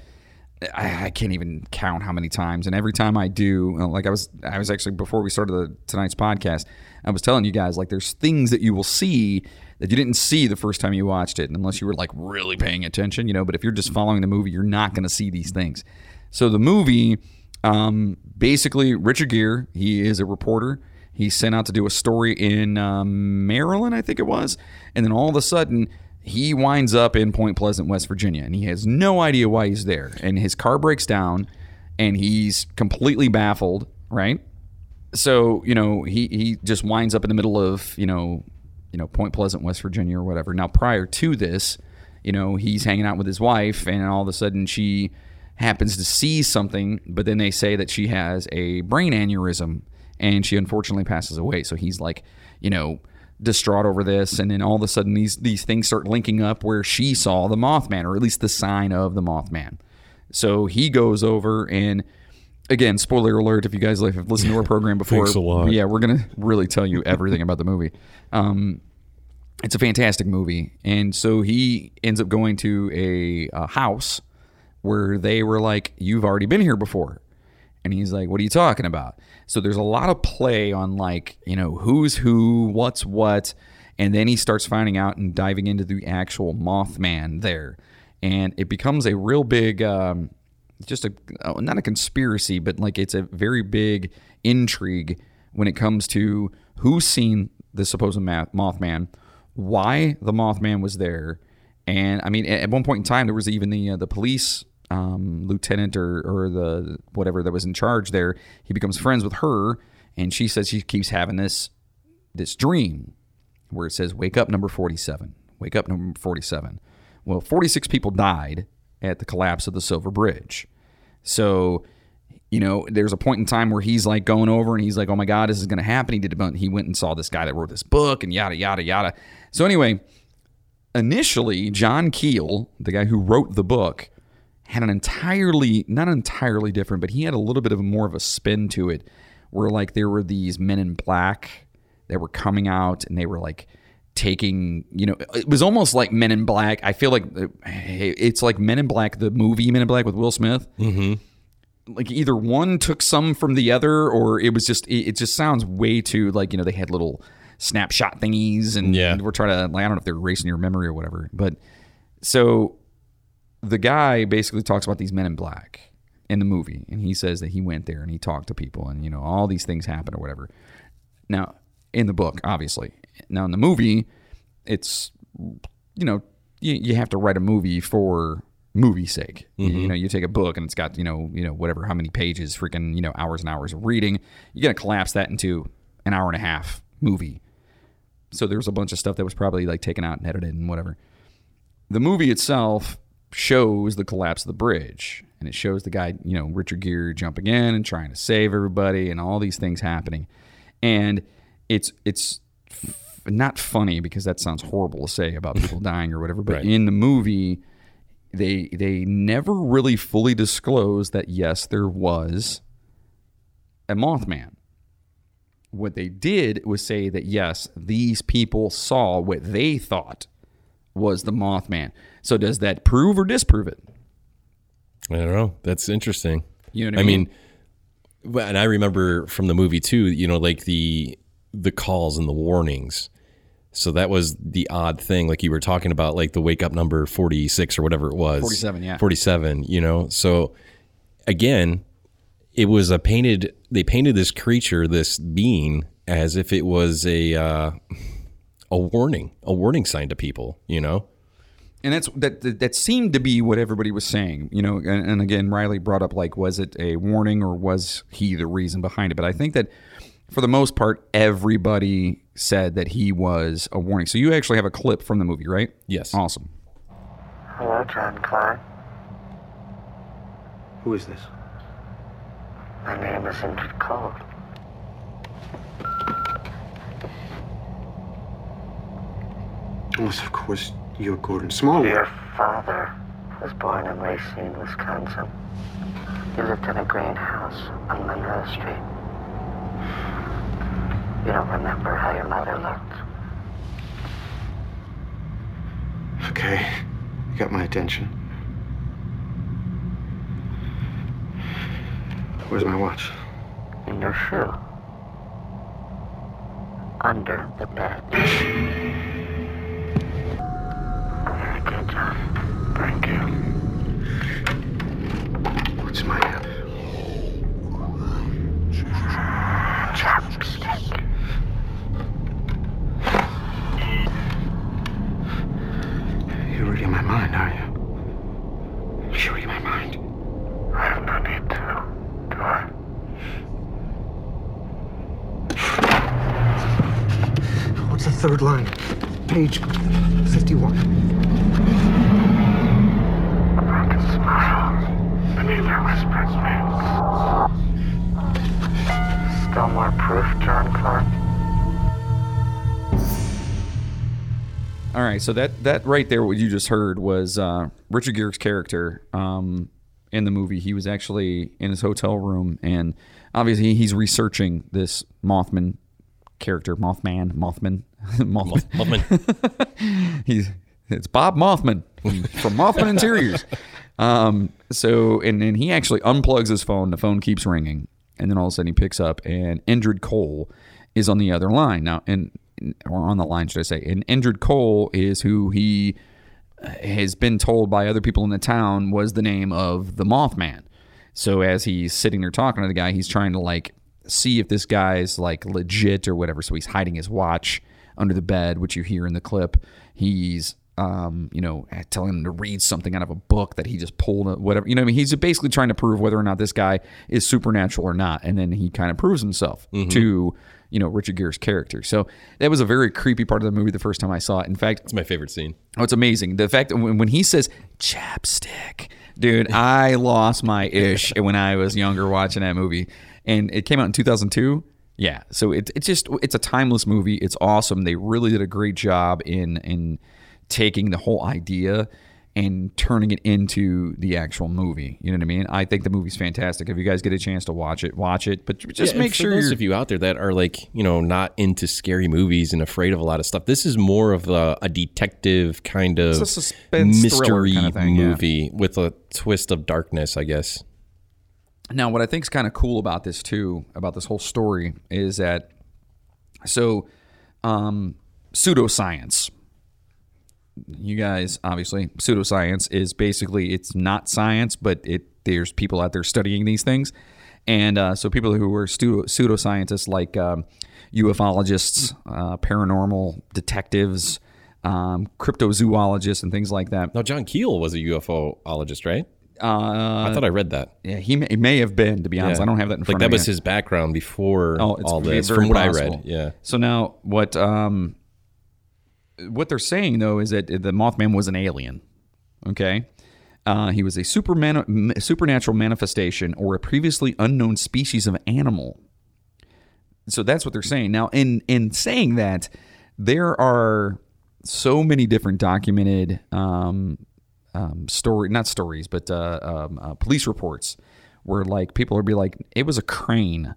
I, I can't even count how many times, and every time I do, uh, like I was, I was actually before we started the tonight's podcast, I was telling you guys like there's things that you will see that you didn't see the first time you watched it, unless you were like really paying attention, you know. But if you're just following the movie, you're not going to see these things. So the movie, um, basically, Richard Gere, he is a reporter. He's sent out to do a story in um, Maryland, I think it was, and then all of a sudden he winds up in Point Pleasant, West Virginia, and he has no idea why he's there. And his car breaks down, and he's completely baffled, right? So you know he he just winds up in the middle of you know you know Point Pleasant, West Virginia, or whatever. Now prior to this, you know he's hanging out with his wife, and all of a sudden she happens to see something, but then they say that she has a brain aneurysm, and she unfortunately passes away. So he's like, you know distraught over this, and then all of a sudden these these things start linking up where she saw the Mothman, or at least the sign of the Mothman. So he goes over and. Again, spoiler alert! If you guys have listened to our <laughs> program before, Thanks a lot. yeah, we're gonna really tell you everything about the movie. Um, it's a fantastic movie, and so he ends up going to a, a house where they were like, "You've already been here before," and he's like, "What are you talking about?" So there's a lot of play on like you know who's who, what's what, and then he starts finding out and diving into the actual Mothman there, and it becomes a real big. Um, just a uh, not a conspiracy, but like it's a very big intrigue when it comes to who's seen the supposed Mothman, why the Mothman was there, and I mean at at one point in time there was even the uh, the police um, lieutenant or or the whatever that was in charge there. He becomes friends with her, and she says she keeps having this this dream where it says wake up number 47 wake up number 47 well 46 people died at the collapse of the silver bridge. So you know there's a point in time where he's like going over and he's like oh my god this is going to happen. He did a he went and saw this guy that wrote this book and yada yada yada. So anyway initially john keel the guy who wrote the book had an entirely not entirely different but he had a little bit of more of a spin to it where like there were these men in black that were coming out and they were like taking you know it was almost like men in black i feel like uh, it's like men in black the movie men in black with will smith mm-hmm. like either one took some from the other or it was just it, it just sounds way too like you know they had little snapshot thingies and Yeah. we're trying to like i don't know if they're erasing your memory or whatever but so the guy basically talks about these men in black in the movie and he says that he went there and he talked to people and you know all these things happen or whatever. Now in the book obviously. Now in the movie it's you know you, you have to write a movie for movie sake. You- you mm-hmm. know you take a book and it's got you know you know whatever how many pages freaking you know hours and hours of reading. You're gonna collapse that into an hour and a half movie. So there was a bunch of stuff that was probably like taken out and edited and whatever. The movie itself shows the collapse of the bridge. And it shows the guy you know richard gere jumping in and trying to save everybody and all these things happening. And it's it's f- not funny because that sounds horrible to say about people <laughs> dying or whatever but Right. in the movie they they never really fully disclose that yes there was a mothman. What they did was say that yes these people saw what they thought was the mothman so does that prove or disprove it I don't know. That's interesting. You know I I mean? mean, and I remember from the movie too. You know, like the the calls and the warnings. So that was the odd thing, like you were talking about, like the wake up number forty six or whatever it was, 47, yeah. forty seven. You know, so again, it was a painted. They painted this creature, this being, as if it was a uh, a warning, a warning sign to people. You know, and that's that, that that seemed to be what everybody was saying you know and, and again riley brought up like was it a warning or was he the reason behind it but i think that for the most part everybody said that he was a warning so you actually have a clip from the movie right Yes. awesome Hello, John Klein. Who is this? My name is Indrid Cold. Unless, of course, you're Gordon Smallwood. Your father was born in Racine, Wisconsin. He lived in a green house on Monroe Street. You don't remember how your mother looked. Okay, you got my attention. Where's my watch? In your shoe. Under the bed. Very good, John. Thank you. What's my app? Chapstick. You're reading my mind, are you? You're reading my mind. I have no need to, do I? What's the third line? Page 51. Right, so that that right there, what you just heard was uh, Richard Gere's character um, in the movie. He was actually in his hotel room, and obviously he's researching this Mothman character, Mothman, Mothman, <laughs> Mothman. Mothman. <laughs> he's it's Bob Mothman from, Mothman Interiors. Um, so and then he actually unplugs his phone. The phone keeps ringing, and then all of a sudden he picks up, and Indrid Cole is on the other line now, and or on the line, should I say? And Indrid Cole is who he has been told by other people in the town was the name of the Mothman. So as he's sitting there talking to the guy, he's trying to like see if this guy's like legit or whatever. So he's hiding his watch under the bed, which you hear in the clip. He's um, you know, telling him to read something out of a book that he just pulled, whatever. You know, I mean, he's basically trying to prove whether or not this guy is supernatural or not, and then he kind of proves himself to you know Richard Gere's character. So that was a very creepy part of the movie the first time I saw it. In fact, It's my favorite scene. Oh, it's amazing. The fact that when, when he says chapstick, dude, <laughs> I lost my ish when I was younger watching that movie. And it came out in 2002. Yeah. So it, it's just, it's a timeless movie. It's awesome. They really did a great job in, in taking the whole idea and turning it into the actual movie. You know what I mean? I think the movie's fantastic. If you guys get a chance to watch it, watch it. But just Yeah, make for sure those of you out there that are like you know not into scary movies and afraid of a lot of stuff. This is more of a, a detective kind of It's a suspense mystery kinda thing, yeah. movie with a twist of darkness, I guess. Now, what I think is kind of cool about this too, about this whole story, is that so um, pseudoscience. You guys, obviously, pseudoscience is basically it's not science, but it there's people out there studying these things, and uh, so people who are pseudo, pseudoscientists like um, ufologists, uh, paranormal detectives, um, cryptozoologists, and things like that. Now, John Keel was a UFOologist, right? Uh, I thought I read that. yeah, he may, he may have been. To be honest, Yeah. I don't have that in like front that of me. was his background before Oh, all this, from what I read. Yeah. So now what um what they're saying though is that the Mothman was an alien. Okay. Uh, he was a superman, supernatural manifestation or a previously unknown species of animal. So that's what they're saying. Now, in in saying that, there are so many different documented um, um, story, not stories, but uh, um, uh, police reports where like people would be like, it was a crane,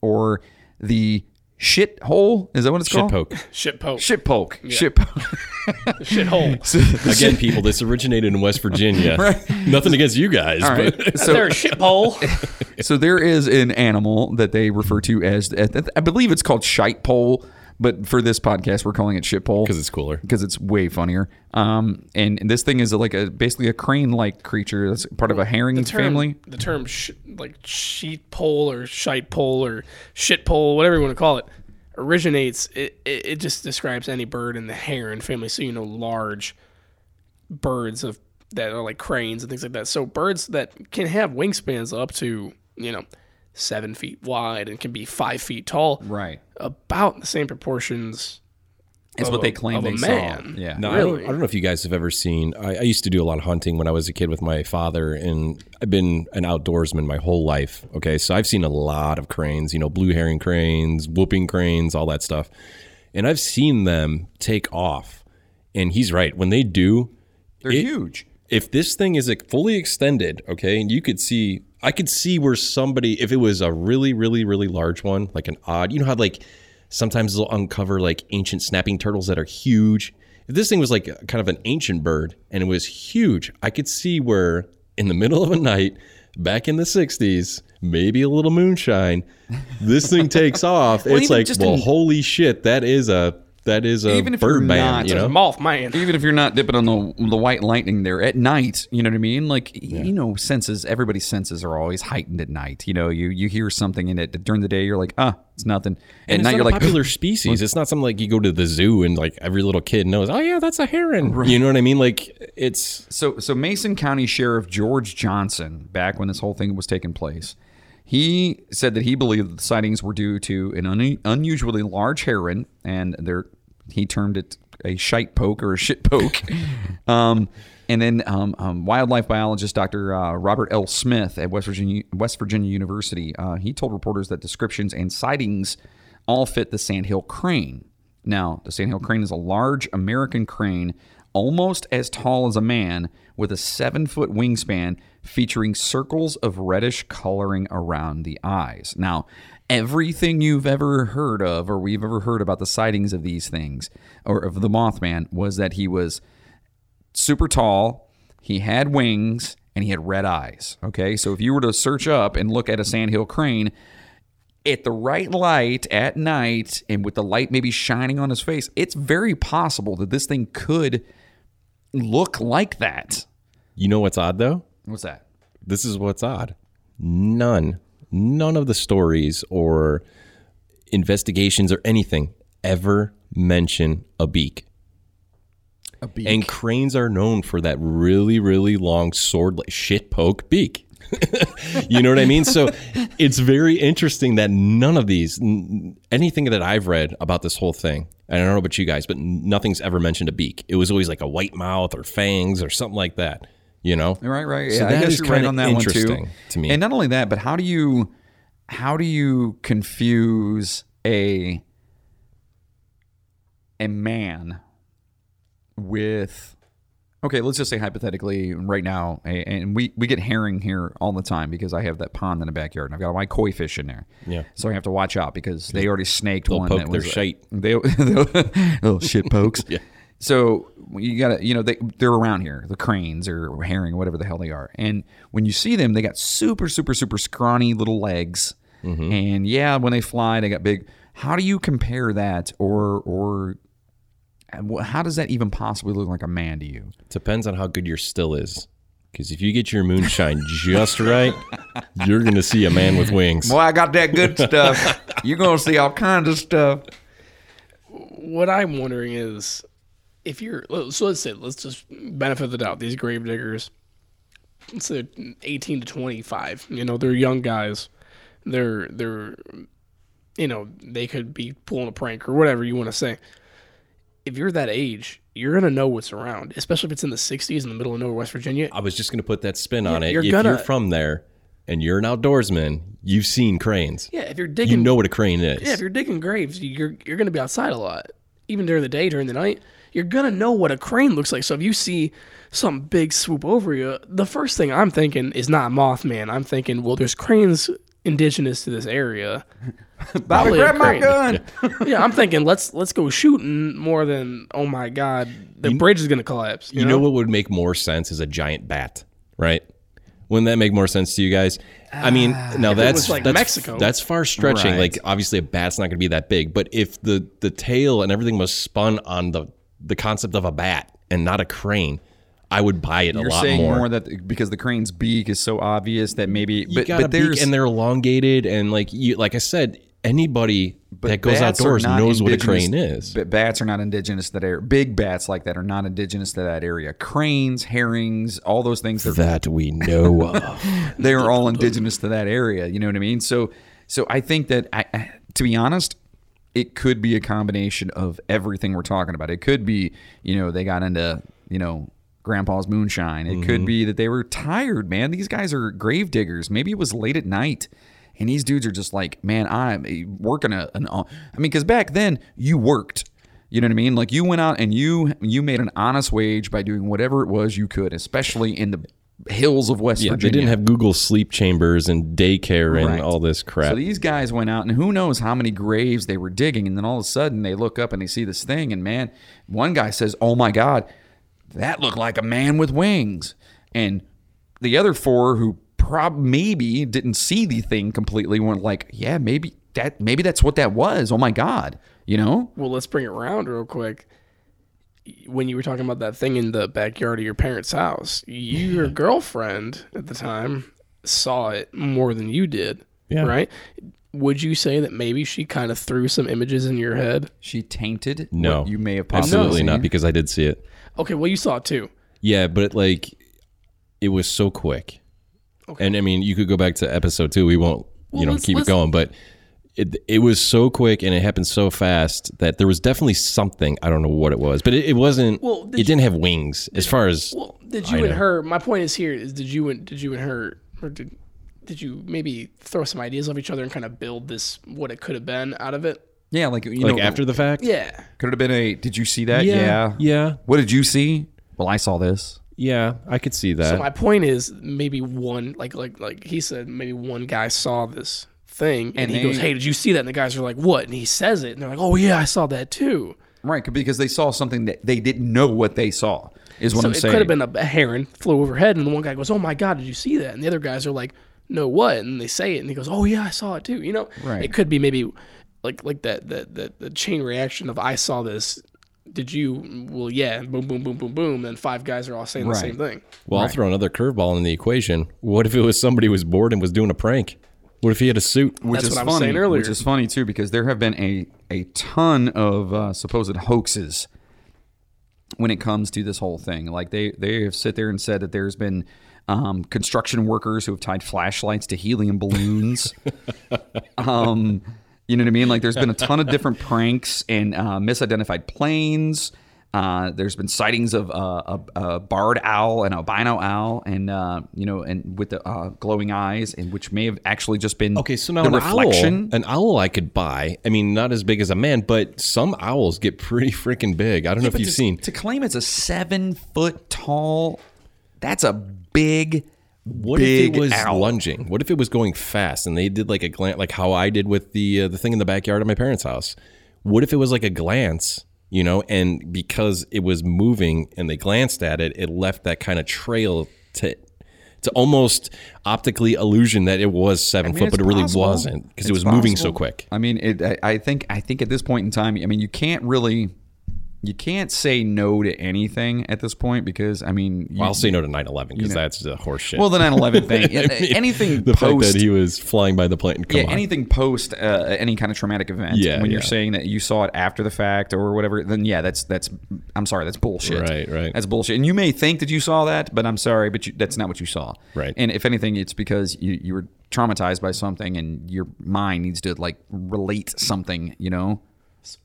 or the shit hole. Is that what it's Shit called? poke. Shit poke. Shit poke. Shit poke. Shit hole. Again, people, this originated in West Virginia. <laughs> Nothing against you guys, All right. but So, there a shit hole. <laughs> so there is an animal that they refer to as, I believe it's called shite pole, but for this podcast, we're calling it shitpole because it's cooler. because it's way funnier. Um, and, and this thing is like a basically a crane-like creature. That's part of a herring the term, family. The term sh- like sheet pole or shite pole or shit pole, whatever you want to call it, originates. It, it, it just describes any bird in the heron family. So you know, large birds of that are like cranes and things like that. So birds that can have wingspans up to you know seven feet wide and can be five feet tall, Right. About the same proportions. It's what a- they claim a they man. saw. Yeah. No, I, don't, I don't know if you guys have ever seen. I, I used to do a lot of hunting when I was a kid with my father, and I've been an outdoorsman my whole life. Okay, so I've seen a lot of cranes, you know, blue herring cranes, whooping cranes, all that stuff, and I've seen them take off. And he's right when they do, They're it- huge. if this thing is like fully extended, okay, and you could see, I could see where somebody, if it was a really, really, really large one, like an odd, you know how like sometimes they'll uncover like ancient snapping turtles that are huge. If this thing was like kind of an ancient bird and it was huge, I could see where in the middle of a night, back in the 60s, maybe a little moonshine, this thing takes <laughs> off. Well, it's like, well, in- holy shit, that is a that is a Even if you're bird man, not- you know? Moth man. Even if you're not dipping on the the white lightning there at night, you know what I mean? Like you know, senses. Everybody's senses are always heightened at night. You know, you you hear something in it during the day, you're like, ah, it's nothing. At And night, it's you're not a like, popular species. It's not something like you go to the zoo and like every little kid knows. Oh yeah, that's a heron. You know what I mean? Like it's So, so Mason County Sheriff George Johnson, back when this whole thing was taking place, he said that he believed that the sightings were due to an un- unusually large heron, and there he termed it a shite poke or a shit poke. <laughs> um, and then um, um, wildlife biologist Dr. Uh, Robert L. Smith at West Virginia West Virginia University, uh, he told reporters that descriptions and sightings all fit the sandhill crane. Now, the sandhill crane is a large American crane, almost as tall as a man, with a seven foot wingspan featuring circles of reddish coloring around the eyes. Now, everything you've ever heard of, or we've ever heard about the sightings of these things, or of the Mothman, was that he was super tall, he had wings, and he had red eyes. Okay, so if you were to search up and look at a sandhill crane, at the right light at night and with the light maybe shining on his face, it's very possible that this thing could look like that. You know what's odd though? What's that? This is what's odd. None, none of the stories or investigations or anything ever mention a beak. A beak. And cranes are known for that really, really long sword like shit poke beak. <laughs> you know what I mean? So it's very interesting that none of these, n- anything that I've read about this whole thing, and I don't know about you guys, but nothing's ever mentioned a beak. It was always like a white mouth or fangs or something like that. You know? Right, right. So yeah, I guess is you're right kinda on that one too. interesting to me. And not only that, but how do you how do you confuse a a man with okay, let's just say hypothetically right now, and we, we get herring here all the time because I have that pond in the backyard and I've got my koi fish in there. Yeah. So I have to watch out because they already snaked They'll one poke that their was uh, shite. They <laughs> little oh, shit pokes. <laughs> Yeah. So you gotta, you know, they they're around here, the cranes or herring, or whatever the hell they are. And when you see them, they got super, super, super scrawny little legs. Mm-hmm. And yeah, when they fly, they got big. How do you compare that, or or how does that even possibly look like a man to you? Depends on how good your still is. Because if you get your moonshine just right, you're going to see a man with wings. Boy, I got that good stuff. You're gonna see all kinds of stuff. What I'm wondering is if you're so let's say let's just benefit the doubt these grave diggers let's say 18 to 25 you know they're young guys they're they're you know they could be pulling a prank or whatever you want to say if you're that age you're gonna know what's around especially if it's in the 60s in the middle of nowhere west virginia I was just going to put that spin on it. you're if gonna- you're from there and you're an outdoorsman, you've seen cranes. yeah if you're digging, You know what a crane is. Yeah, if you're digging graves, you're you're gonna be outside a lot, even during the day, during the night. You're gonna know what a crane looks like. So if you see something big swoop over you, the first thing I'm thinking is not Mothman. I'm thinking, well, there's cranes indigenous to this area. <laughs> Bobby, Probably grab my gun. yeah, I'm thinking let's let's go shooting more than oh my god, the bridge is gonna collapse. You, You know what would make more sense is a giant bat, right? Wouldn't that make more sense to you guys? I mean, ah, now that's like that's, Mexico. that's far stretching. Right. Like obviously a bat's not going to be that big, but if the the tail and everything was spun on the the concept of a bat and not a crane, I would buy it a You're lot saying more. more. that because the crane's beak is so obvious that maybe, you but, a but beak there's and they're elongated and like you like I said, anybody but that goes outdoors knows what a crane is. But bats are not indigenous to that area. Big bats like that are not indigenous to that area. Cranes, herrings, all those things. That we know of. <laughs> they are all indigenous to that area. You know what I mean? So, so I think that, I, to be honest, it could be a combination of everything we're talking about. It could be, you know, they got into, you know, grandpa's moonshine. It could mm-hmm. be that they were tired, man. These guys are grave diggers. Maybe it was late at night. And these dudes are just like, man, I'm eh, working a, an, I mean, because back then you worked. You know what I mean? Like you went out and you you made an honest wage by doing whatever it was you could, especially in the hills of West Yeah, Virginia. they didn't have Google sleep chambers and daycare and Right. all this crap. So these guys went out and who knows how many graves they were digging, and then all of a sudden they look up and they see this thing, and man, one guy says, "Oh my God, that looked like a man with wings," and the other four who prob maybe didn't see the thing completely went like, "Yeah, maybe that maybe that's what that was." Oh my God, you know? Well, let's bring it around real quick. When you were talking about that thing in the backyard of your parents' house, your girlfriend at the time saw it more than you did, Yeah. right? Would you say that maybe she kind of threw some images in your head? She tainted no, what you may have possibly absolutely seen. not because I did see it. Okay, well, you saw it too. Yeah, but it, like it was so quick. And I mean, you could go back to episode 2. We won't, Well, you know, let's- keep it going, but it it was so quick and it happened so fast that there was definitely something, I don't know what it was, but it, it wasn't Well, it did didn't have wings as far as Well, did I you and know. her? My point is here is did you and did you and her or did did you maybe throw some ideas off each other and kind of build this what it could have been out of it? Yeah, like you like know, after the fact. Yeah. Could it have been a. Did you see that? Yeah, Yeah. yeah. What did you see? Well, I saw this. Yeah, I could see that. So my point is maybe one like like like he said maybe one guy saw this thing and, And he they- goes, "Hey, did you see that?" And the guys are like, "What?" And he says it, and they're like, "Oh yeah, I saw that too." Right, because they saw something that they didn't know what they saw. Is what so I'm it saying. could have been a, a heron flew overhead, and the one guy goes, "Oh my god, did you see that?" And the other guys are like, "No, what?" And they say it, and he goes, "Oh yeah, I saw it too." You know, Right. it could be maybe like like that that that the chain reaction of I saw this. Did you? Well, yeah. Boom, boom, boom, boom, boom. Then five guys are all saying the same thing. well, I'll throw another curveball in the equation. What if it was somebody who was bored and was doing a prank? What if he had a suit? which That's is what I was funny, saying earlier. Which is funny too, because there have been a a ton of uh, supposed hoaxes when it comes to this whole thing. Like they they have sit there and said that there's been um, construction workers who have tied flashlights to helium balloons. <laughs> um, you know what I mean? Like there's been a ton of different pranks and uh, misidentified planes. Uh, there's been sightings of uh, a, a barred owl and albino owl, and uh, you know, and with the uh, glowing eyes, and which may have actually just been Okay, so now an reflection. owl, an owl I could buy. I mean, not as big as a man, but some owls get pretty freaking big. I don't know if you've to, seen. to claim it's a seven foot tall. That's a big. What big if it was owl. lunging? What if it was going fast and they did like a glance, like how I did with the uh, the thing in the backyard at my parents' house? What if it was like a glance, you know, and because it was moving and they glanced at it, it left that kind of trail to to almost optically illusion that it was seven I mean, foot, but it really possible. wasn't because it was moving so quick. I mean, it, I, I think I think at this point in time, I mean, you can't really, you can't say no to anything at this point because I mean, you, Well, I'll say no to 9/11 because you know. that's the horse shit. Well, the 9/11 thing, <laughs> I mean, anything the fact post- that he was flying by the plane. Come yeah, on. anything post uh, any kind of traumatic event. Yeah, when you're saying that you saw it after the fact or whatever, then yeah, that's that's. I'm sorry, that's bullshit. Right, right. That's bullshit. And you may think that you saw that, but I'm sorry, but you, that's not what you saw. Right. And if anything, it's because you you were traumatized by something, and your mind needs to like relate something. You know.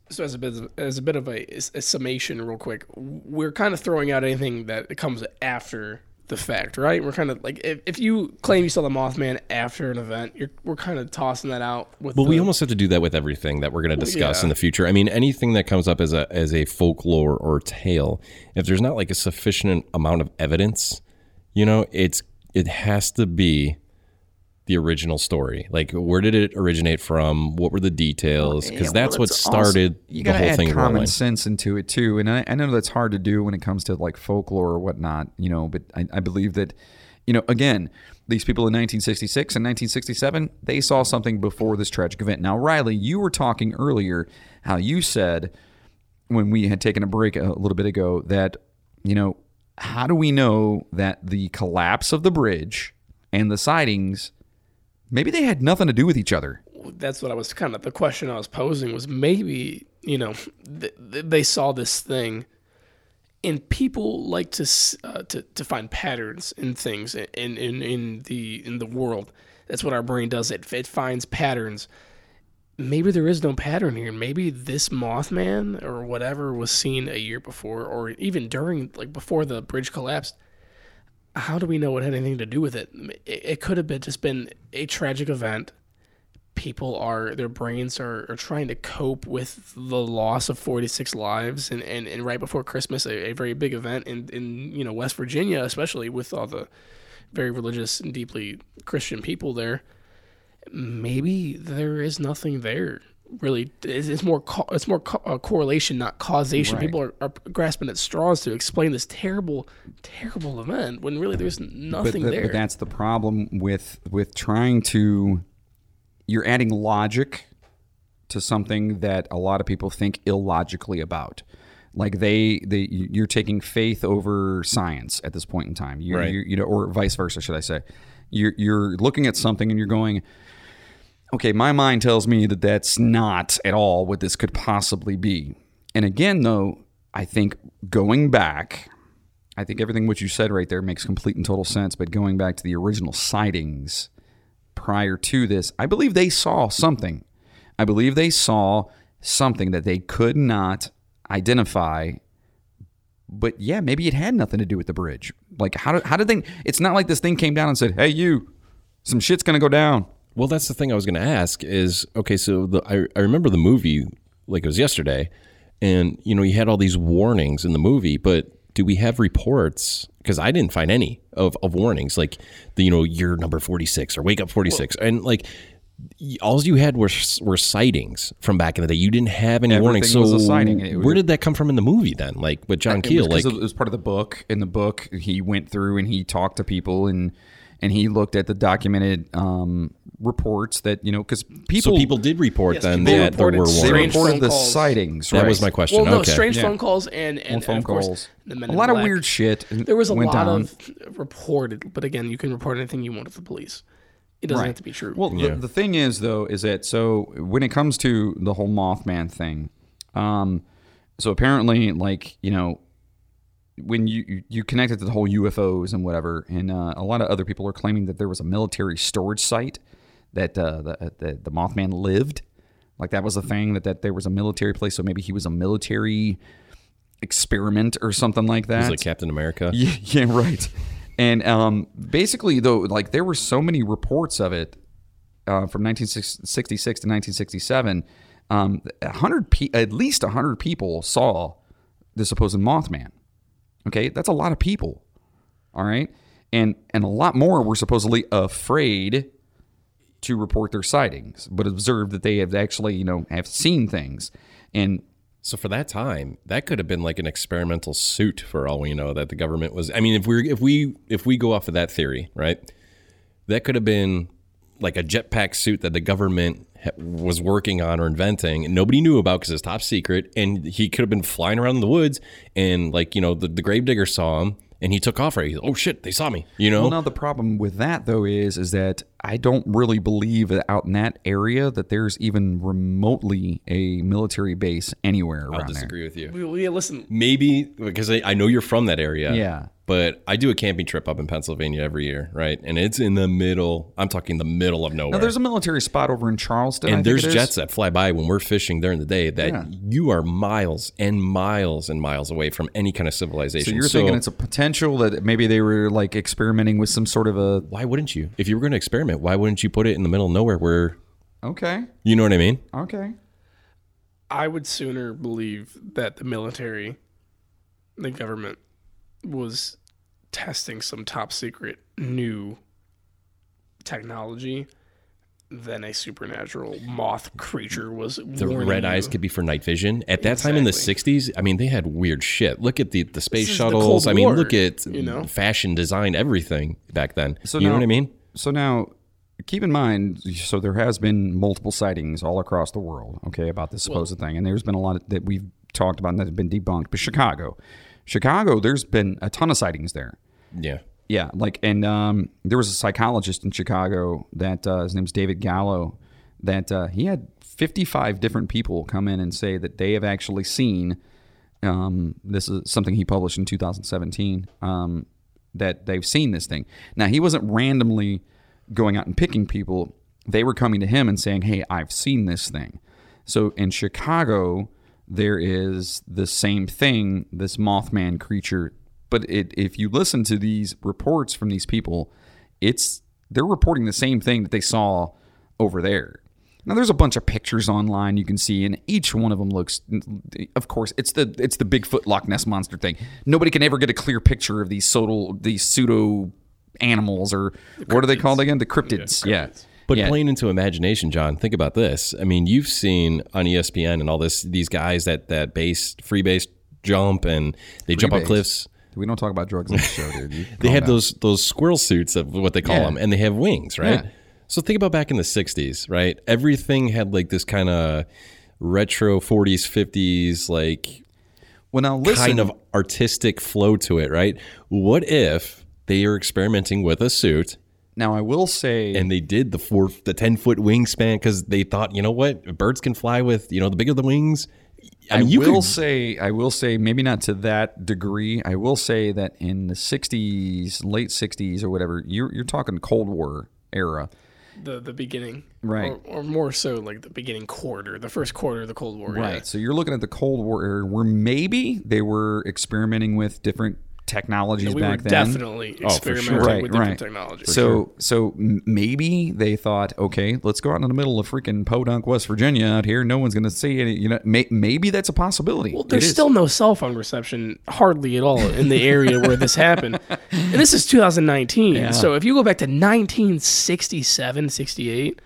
So as a bit as a bit of a, a summation, real quick, we're kind of throwing out anything that comes after the fact, right? We're kind of like if, if you claim you saw the Mothman after an event, you're we're kind of tossing that out with. Well, the, we almost have to do that with everything that we're going to discuss yeah. in the future. I mean, anything that comes up as a as a folklore or tale, if there's not like a sufficient amount of evidence, you know, it's it has to be the original story. Like, where did it originate from? What were the details? Because Yeah, well, that's what it's also- started you the whole add thing common rolling. sense into it too, and I, I know that's hard to do when it comes to like folklore or whatnot, you know. But I, I believe that, you know, again, these people in 1966 and 1967 they saw something before this tragic event. Now, Riley, you were talking earlier how you said when we had taken a break a little bit ago that you know how do we know that the collapse of the bridge and the sightings maybe they had nothing to do with each other that's what I was kind of the question I was posing was maybe you know th- th- they saw this thing, and people like to uh, to to find patterns in things in in in the in the world. That's what our brain does. It it finds patterns. Maybe there is no pattern here. Maybe this Mothman or whatever was seen a year before, or even during like before the bridge collapsed. How do we know it had anything to do with it? It, it could have been just been a tragic event. People are their brains are, are trying to cope with the loss of 46 lives and, and, and right before christmas a, a very big event in, in you know west virginia especially with all the very religious and deeply christian people there. Maybe there is nothing there really it's, it's more co- it's more co- uh, correlation not causation. Right. people are, are grasping at straws to explain this terrible terrible event when really there's nothing but, the- there. but that's the problem with with trying to you're adding logic to something that a lot of people think illogically about. Like they they you're taking faith over science at this point in time. You're, Right. you're- you know or vice versa should i say. You're you're looking at something and you're going okay my mind tells me that that's not at all what this could possibly be and again though i think going back I think everything what you said right there makes complete and total sense. But going back to the original sightings prior to this, I believe they saw something. I believe they saw something that they could not identify. But yeah, maybe it had nothing to do with the bridge. Like how did how did they? It's not like this thing came down and said, "Hey, you, some shit's gonna go down." Well, that's the thing I was going to ask is okay. So the I, I remember the movie like it was yesterday, and you know you had all these warnings in the movie, but do we have reports? Because I didn't find any of, of warnings like the you know you're number forty six or wake up forty six, and like all you had were were sightings from back in the day. You didn't have any warnings. So was a was- where did that come from in the movie then? Like with John It Keel, like it was part of the book. In the book, he went through and he talked to people and and he looked at the documented um, reports that you know because people so people did report Yes, then people that there were they strange warnings. reported phone the calls. sightings. That was my question. Well, no, okay. strange Yeah. phone calls and and, Well, phone and of course, calls. the Men a lot of weird shit. There was a went lot down. of reported, but again, you can report anything you want to the police. It doesn't Right. have to be true. Well, the, the thing is, though, is that so when it comes to the whole Mothman thing, um, so apparently, like you know, when you you- you connected to the whole UFOs and whatever, and uh, a lot of other people are claiming that there was a military storage site that uh, the, the the Mothman lived, like that was a thing that that there was a military place, so maybe he was a military experiment or something like that. Was like Captain America. <laughs> Yeah, yeah, right. And um, basically, though, like there were so many reports of it uh, from 1966 to 1967. Um, a hundred, pe- at least hundred people saw the supposed Mothman. Okay, that's a lot of people. All right, and and a lot more were supposedly afraid to report their sightings, but observed that they have actually, you know, have seen things. And So for that time, that could have been like an experimental suit for all we know that the government was. I mean, if we if we if we go off of that theory, right, that could have been like a jetpack suit that the government was working on or inventing, and nobody knew about because it's top secret. And he could have been flying around in the woods, and like you know, the, the gravedigger saw him, and he took off. Right, He's, oh shit, they saw me. You know, Well, now the problem with that though is is that I don't really believe that out in that area that there's even remotely a military base anywhere around I'll disagree with you. We- yeah, listen, Maybe because I, I know you're from that area. Yeah. But I do a camping trip up in Pennsylvania every year, right? And it's in the middle. I'm talking the middle of nowhere. Now there's a military spot over in Charleston, I and think there's it is. jets that fly by when we're fishing during the day that Yeah. you are miles and miles and miles away from any kind of civilization. So you're thinking it's a potential that maybe they were like experimenting with some sort of a why wouldn't you? If you were going to experiment, why wouldn't you put it in the middle of nowhere where okay, you know what I mean? okay. I would sooner believe that the military, the government, was testing some top secret new technology than a supernatural moth creature was. The warning red you. eyes could be for night vision. At that time in the '60s, I mean, they had weird shit. Look at the the space is the shuttles. I mean, War, look at you know? fashion, design, everything back then. So you know now- what I mean? So now, keep in mind, so there has been multiple sightings all across the world, okay, about this supposed thing, and there's been a lot of, that we've talked about and that have been debunked. But Chicago, Chicago, there's been a ton of sightings there. Yeah. Yeah, like, and um, there was a psychologist in Chicago that uh, his name's David Gallo. That uh, he had 55 different people come in and say that they have actually seen. Um, this is something he published in 2017. Um, that they've seen this thing. Now he wasn't randomly going out and picking people. They were coming to him and saying, "Hey, I've seen this thing." So in Chicago, there is the same thing. This Mothman creature but it, if you listen to these reports from these people, it's they're reporting the same thing that they saw over there. Now there's a bunch of pictures online you can see, and each one of them looks. Of course, it's the it's the Bigfoot Loch Ness monster thing. Nobody can ever get a clear picture of these pseudo these pseudo animals or what are they called again? The cryptids. Yeah. But Yeah. playing into imagination, John, think about this. I mean, you've seen on ESPN and all this these guys that that base free base jump and they jump off Freebase. cliffs. We don't talk about drugs on the show, dude. You <laughs> They have down. those those squirrel suits of what they call Yeah. them, and they have wings, right? Yeah. So think about back in the '60s, right? Everything had like this kind of retro '40s, '50s, like well, now listen, kind of artistic flow to it, right? What if they are experimenting with a suit? Now I will say, and they did the four, the ten foot wingspan because they thought, you know what, birds can fly with, you know, the bigger the wings. I I, mean, you will could- say, I will say, maybe not to that degree. I will say that in the '60s, late '60s or whatever, you're you're talking Cold War era. the the beginning, Right. or, or more so like the beginning quarter, the first quarter of the Cold War. Right. yeah. So you're looking at the Cold War era where maybe they were experimenting with different technologies we back were then. definitely Oh, for sure. experimenting with different technology. So so maybe they thought, okay, let's go out in the middle of freaking Podunk, West Virginia, out here. No one's going to see any. You know, may, maybe that's a possibility. Well, there's still no cell phone reception hardly at all in the area where this happened. <laughs> And this is 2019. Yeah. So if you go back to 1967, 68,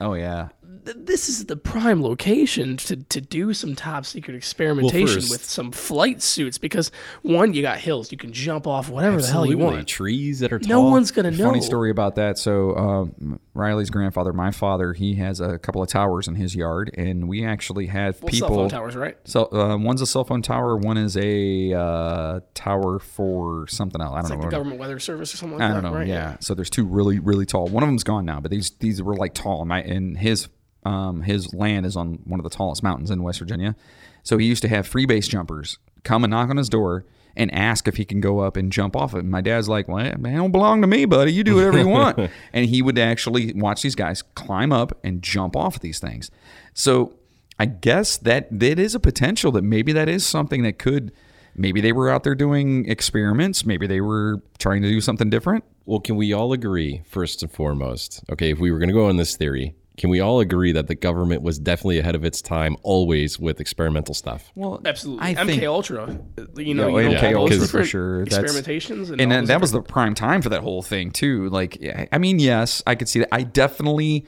Oh yeah. Th- this is the prime location to, to do some top secret experimentation first- with some flight suits because one, you got hills, you can jump off whatever the hell you want. Trees that are No one's gonna know. Funny story about that. So um, Riley's grandfather, my father, he has a couple of towers in his yard, and we actually have Well, people. cell phone towers, right? So uh, one's a cell phone tower, one is a uh, tower for something else. I don't It's know. like the government weather service or something like I don't know. right? Yeah. So there's two really really tall. One of them's gone now, but these these were like tall. And my and his um his land is on one of the tallest mountains in West Virginia. So he used to have free base jumpers come and knock on his door and ask if he can go up and jump off it. And my dad's like, "Well, it don't belong to me, buddy. You do whatever you want." <laughs> and he would actually watch these guys climb up and jump off these things. So I guess that that is a potential that maybe that is something that could. Maybe they were out there doing experiments. Maybe they were trying to do something different. Well, can we all agree, first and foremost, okay, if we were going to go on this theory, can we all agree that the government was definitely ahead of its time always with experimental stuff? Well, Absolutely. I MK think- Ultra, you know, Yeah, you know, MK all those Ultra for different sure. That's- Experimentations and, and all that was the prime time for that whole thing too. Like, I mean, yes, I could see that. I definitely,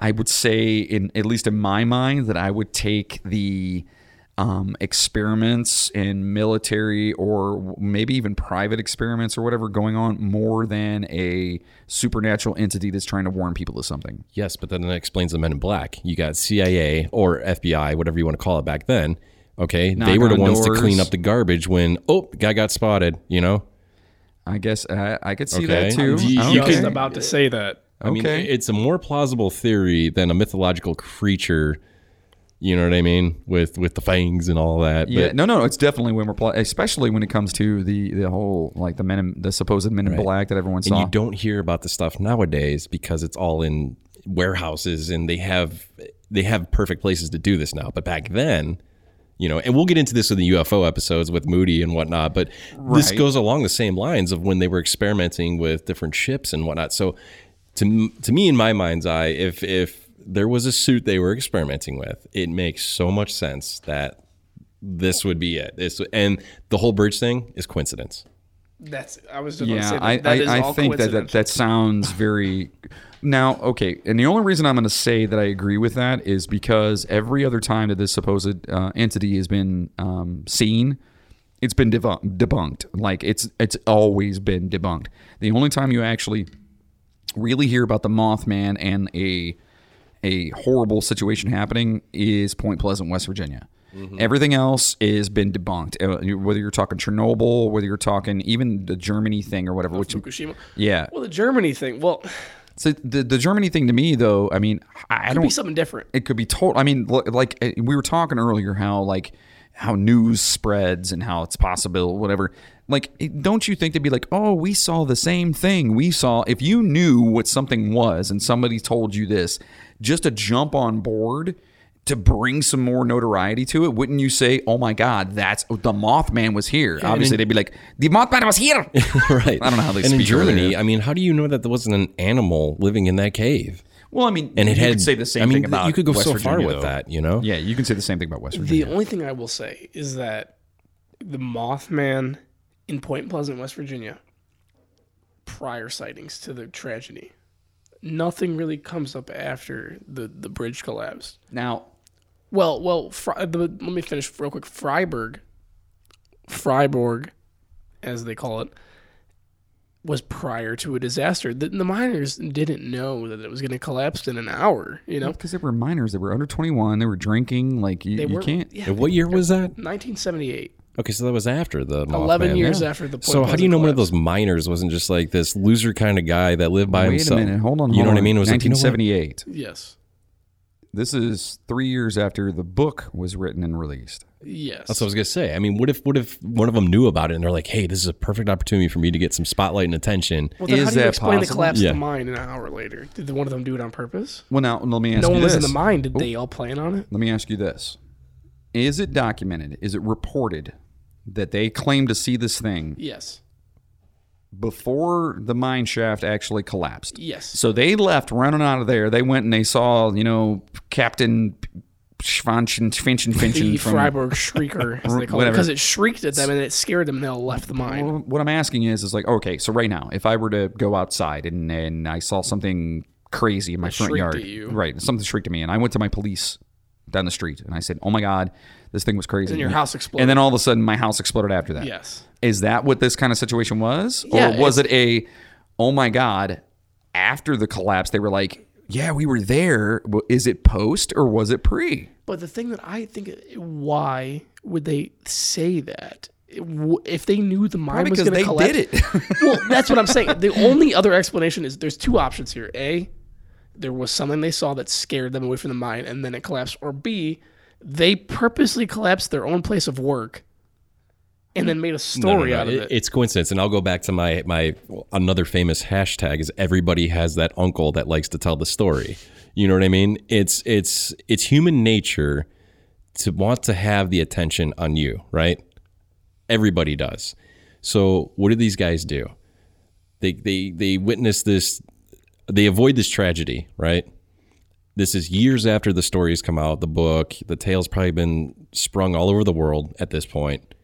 I would say, in at least in my mind, that I would take the um, experiments in military or maybe even private experiments or whatever going on more than a supernatural entity that's trying to warn people of something. Yes, but then that explains the Men in Black. You got CIA or FBI, whatever you want to call it back then. Okay, Knock they were the on ones to clean up the garbage when oh, guy got spotted. You know, I guess I, I could see Okay. that too. You- I you was Okay. about to say that. I mean, Okay. it's a more plausible theory than a mythological creature. You know what I mean with with the fangs and all that. Yeah, but no, no, it's definitely when we're pl- especially when it comes to the the whole like the men in, the supposed men in black that everyone and saw. you don't hear about the stuff nowadays because it's all in warehouses and they have they have perfect places to do this now. But back then, you know, and we'll get into this in the UFO episodes with Moody and whatnot. But this goes along the same lines of when they were experimenting with different ships and whatnot. So to to me, in my mind's eye, if if there was a suit they were experimenting with, it makes so much sense that this would be it. This and the whole bridge thing is coincidence. That's I was just about to yeah, say that, I that is I, I think that, that that sounds very. Now, okay, and the only reason I'm going to say that I agree with that is because every other time that this supposed uh, entity has been um, seen, it's been debu- debunked. Like it's it's always been debunked. The only time you actually really hear about the Mothman and a a horrible situation happening is Point Pleasant, West Virginia. Everything else has been debunked. Uh, Whether you're talking Chernobyl, whether you're talking even the Germany thing or whatever, which Fukushima. yeah. Well, the Germany thing. Well, So the the Germany thing to me though, I mean, I, could don't. be something different. It could be total. I mean, like uh, we were talking earlier, how like how news spreads and how it's possible, whatever. Like, don't you think they'd be like, oh, we saw the same thing. We saw. If you knew what something was and somebody told you this, just to jump on board to bring some more notoriety to it, wouldn't you say, oh my God, that's the Mothman was here? Obviously, in- they'd be like, the Mothman was here. <laughs> right. I don't know how they And in speak over Germany, there. I mean, how do you know that there wasn't an animal living in that cave? Well, I mean, And it you had could say the same I mean, thing about you could go West so Virginia, far with though. that, you know. Yeah, you can say the same thing about West Virginia. The only thing I will say is that the Mothman in Point Pleasant, West Virginia, prior sightings to the tragedy, nothing really comes up after the, the bridge collapsed. now, Well, well, Fri- the, let me finish real quick. Freiburg, Freiburg, as they call it, was prior to a disaster. The, the miners didn't know that it was going to collapse in an hour. You know, because they were minors, they were under twenty one, they were drinking. Like you, they you were. can't. Yeah, And what year was that? 1978. Okay, so that was after the Mothman. 11 years Yeah. after the Point So how do you Pleasant know one of those miners wasn't just like this loser kind of guy that lived by Wait himself? Wait a minute, hold on. You know hold what I mean? It was like, you know 1978. Yes. This is three years after the book was written and released. Yes. That's what I was gonna say. I mean, what if what if one of them knew about it and they're like, "Hey, this is a perfect opportunity for me to get some spotlight and attention." Well, then Is how do you that explain the collapse Yeah. of the mine an hour later? Did one of them do it on purpose? Well, now let me ask No you one this. was in the mine. Did oh. they all plan on it? Let me ask you this: Is it documented? Is it reported that they claimed to see this thing Yes. before the mine shaft actually collapsed. Yes. So they left running out of there. They went and they saw, you know, Captain Schwanchen, Finchen, The Finchen <laughs> from Freiburg Shrieker, as they call it, Whatever. because it shrieked at them and it scared them and they left the mine. Well, what I'm asking is, is like, okay, so right now, if I were to go outside and, and I saw something crazy in my It front yard, right, something shrieked at me, and I went to my police down the street and I said, oh my god, this thing was crazy, And your house exploded. and then all of a sudden my house exploded after that. Yes. is that what this kind of situation was, Yeah, or was it a, oh my god, after the collapse they were like, yeah, we were there. Is it post or was it pre? But the thing that I think, why would they say that? If they knew the mine Probably was going to they collapse, did it. <laughs> well, that's what I'm saying. The only other explanation is there's two options here. A, there was something they saw that scared them away from the mine, and then it collapsed. Or B, they purposely collapsed their own place of work, and then made a No, no, story no. out of it. It's coincidence, and I'll go back to my my another famous hashtag is everybody has that uncle that likes to tell the story. You know what I mean? It's it's it's human nature to want to have the attention on you, right? Everybody does. So what do these guys do? They they they witness this. They avoid this tragedy, right? This is years after the stories come out. The book, the tale's probably been sprung all over the world at this point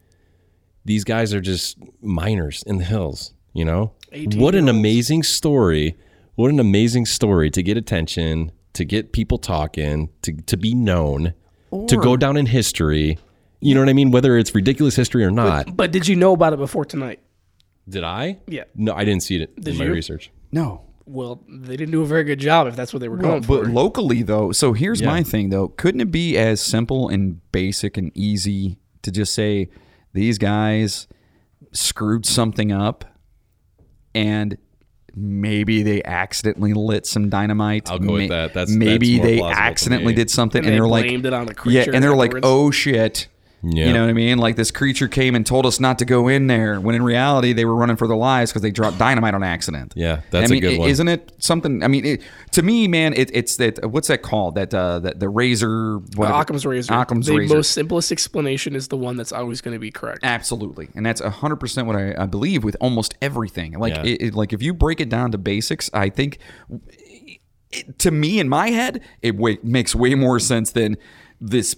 these guys are just miners in the hills, you know? What an amazing story. What an amazing story to get attention, to get people talking, to, to be known, to go down in history. You know what I mean? Whether it's ridiculous history or not. but did you know about it before tonight? Did I? Yeah. No, I didn't see it Did in my you? research. No. Well, they didn't do a very good job if that's what they were Well, going for. but locally though, so here's Yeah. my thing though. Couldn't it be as simple and basic and easy to just say these guys screwed something up and maybe they accidentally lit some dynamite. I'll go with that. That's- maybe that's more they plausible to accidentally me. did something And and, they they're like blamed it on the Yeah, and they're like, "Oh shit." Yeah. You know what I mean? Like this creature came and told us not to go in there, when in reality they were running for their lives because they dropped dynamite on accident. Yeah, that's I a mean, good one. Isn't it something? I mean, it, to me, man, it, it's that. What's that called? That uh, that the razor. whatever- Occam's razor. Occam's the razor. most simplest explanation is the one that's always going to be correct. Absolutely, and that's hundred percent what I, I believe with almost everything. Like, Yeah. it, it- like if you break it down to basics, I think it, to me in my head, it way, makes way more sense than this.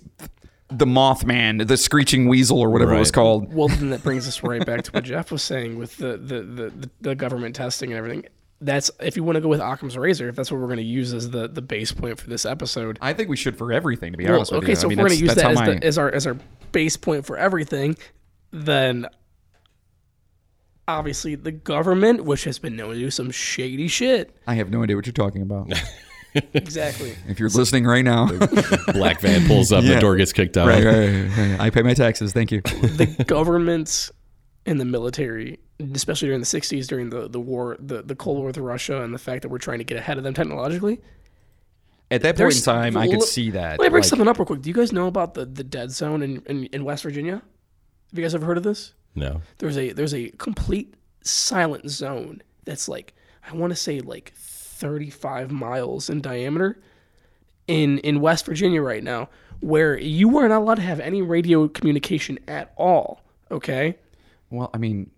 The Mothman, the Screeching Weasel, or whatever it was called. Well, then that <laughs> brings us right back to what Jeff was saying with the the, the, the, the government testing and everything. That's if you want to go with Occam's razor, if that's what we're going to use as the, the base point for this episode. I think we should for everything. To be Well, honest with okay, you, so I mean, if we're going to use that as, my- the, as our as our base point for everything, then obviously the government, which has been known to do some shady shit, I have no idea what you're talking about. <laughs> exactly. if you're listening right now, Black van pulls up, Yeah. the door gets kicked out. right, right, right, right. I pay my taxes. Thank you. the governments and the military, especially during the '60s, during the, the war, the, the Cold War with Russia, and the fact that we're trying to get ahead of them technologically. At that point in time, I could l- see that. Let me bring like- something up real quick. Do you guys know about the, the dead zone in, in, in West Virginia? Have you guys ever heard of this? No. There's a there's a complete silent zone that's like I want to say like 35 miles in diameter in in West Virginia right now, where you are not allowed to have any radio communication at all. Okay. Well, I mean,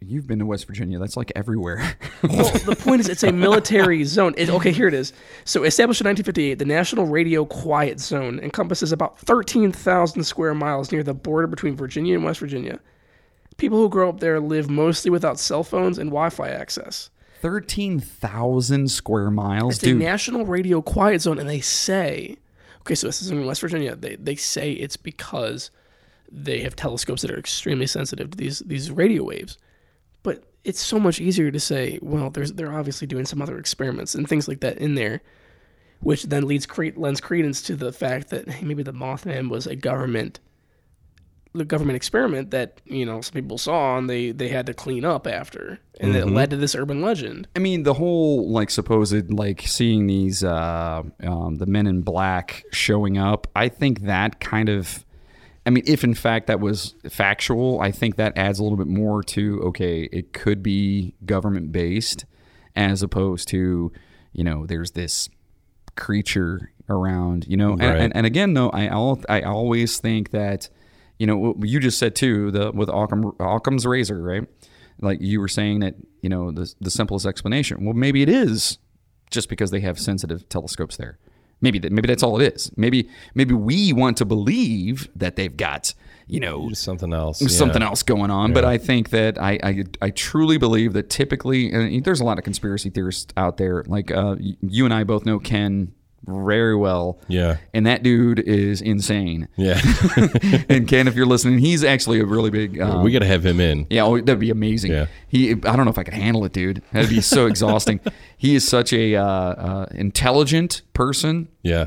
you've been to West Virginia. That's like everywhere. Well, the <laughs> point is, it's a military zone. It, okay, here it is. So, established in 1958, the National Radio Quiet Zone encompasses about 13,000 square miles near the border between Virginia and West Virginia. People who grow up there live mostly without cell phones and Wi-Fi access. Thirteen thousand square miles, It's a. National Radio Quiet Zone, and they say, okay, so this is in West Virginia. They they say it's because they have telescopes that are extremely sensitive to these these radio waves. But it's so much easier to say, well, there's they're obviously doing some other experiments and things like that in there, which then leads cre- lends credence to the fact that hey, maybe the Mothman was a government the government experiment that you know some people saw and they they had to clean up after, and it Mhm. led to this urban legend. I mean, the whole like supposed like seeing these uh, um, the men in black showing up. I think that kind of. I mean, if in fact that was factual, I think that adds a little bit more to okay, it could be government based, as opposed to, you know, there's this creature around, you know, and, Right. and, and again, though, I al- I always think that, you know, what you just said too, the with Occam, Occam's razor, right? Like you were saying that, you know, the the simplest explanation. Well, maybe it is just because they have sensitive telescopes there. Maybe that maybe that's all it is. Maybe maybe we want to believe that they've got, you know, Just something else. something yeah. else going on. But I think that I, I I truly believe that typically, and there's a lot of conspiracy theorists out there. Like uh, you and I both know Ken very well. Yeah. And that dude is insane. Yeah. <laughs> <laughs> and Ken, if you're listening, he's actually a really big. Um, we got to have him in. yeah, oh, that'd be amazing. Yeah. He, I don't know if I could handle it, dude. That'd be so <laughs> exhausting. He is such a uh, uh, intelligent person Yeah.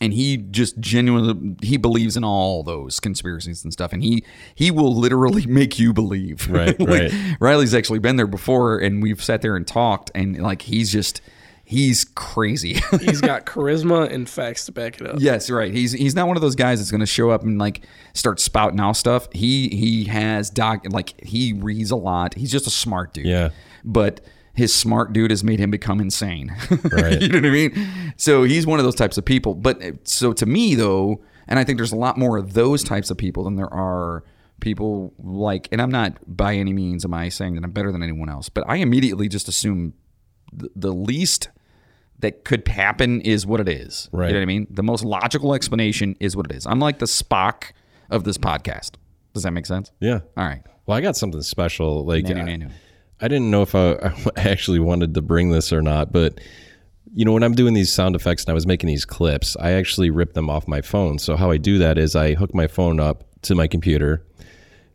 and he just genuinely he believes in all those conspiracies and stuff and he he will literally make you believe Right, Like, right. riley's actually been there before and we've sat there and talked and like he's just he's crazy <laughs> He's got charisma and facts to back it up. yes right he's he's not one of those guys that's going to show up and like start spouting out stuff he he has doc like he reads a lot he's just a smart dude Yeah. but his smart dude has made him become insane. <laughs> Right. you know what I mean? So he's one of those types of people. But uh, so to me though, and I think there's a lot more of those types of people than there are people like and I'm not by any means am I saying that I'm better than anyone else, but I immediately just assume the, least that could happen is what it is. Right. You know what I mean? The most logical explanation is what it is. I'm like the Spock of this podcast. Does that make sense? Yeah. All right. Well, I got something special. Like Nanu, I, nanu. I didn't know if I, <laughs> I actually wanted to bring this or not, but you know, when I'm doing these sound effects and I was making these clips, I actually ripped them off my phone. So how I do that is I hook my phone up to my computer,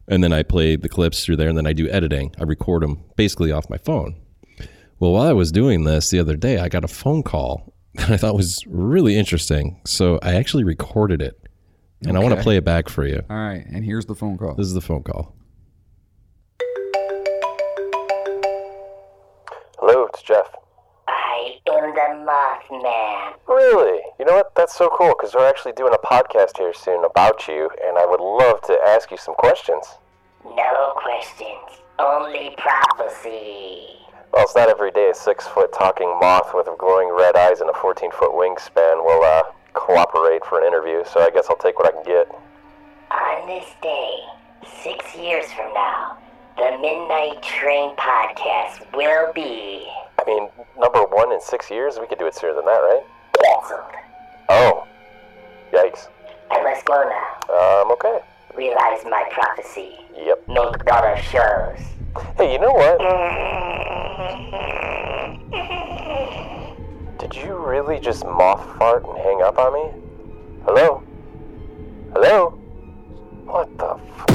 and then I play the clips through there, and then I do editing. I record them basically off my phone. Well, while I was doing this the other day, I got a phone call <laughs> that I thought was really interesting. So I actually recorded it, and I want to play it back for you. All right. And here's the phone call. This is the phone call. Hello, it's Jeff. I am the Mothman. Really? You know what? That's so cool because we're actually doing a podcast here soon about you, and I would love to ask you some questions. No questions, only prophecy. Well, it's not every day a six foot talking moth with glowing red eyes and a 14 foot wingspan will uh, cooperate for an interview, so I guess I'll take what I can get. On this day, six years from now, the Midnight Train podcast will be I mean, number one in six years? We could do it sooner than that, right? canceled. Oh. Yikes. I must go now. Um, okay. Realize my prophecy. Yep. Make dollar shows. Hey, you know what? <laughs> Did you really just moth fart and hang up on me? Hello? Hello? What the f-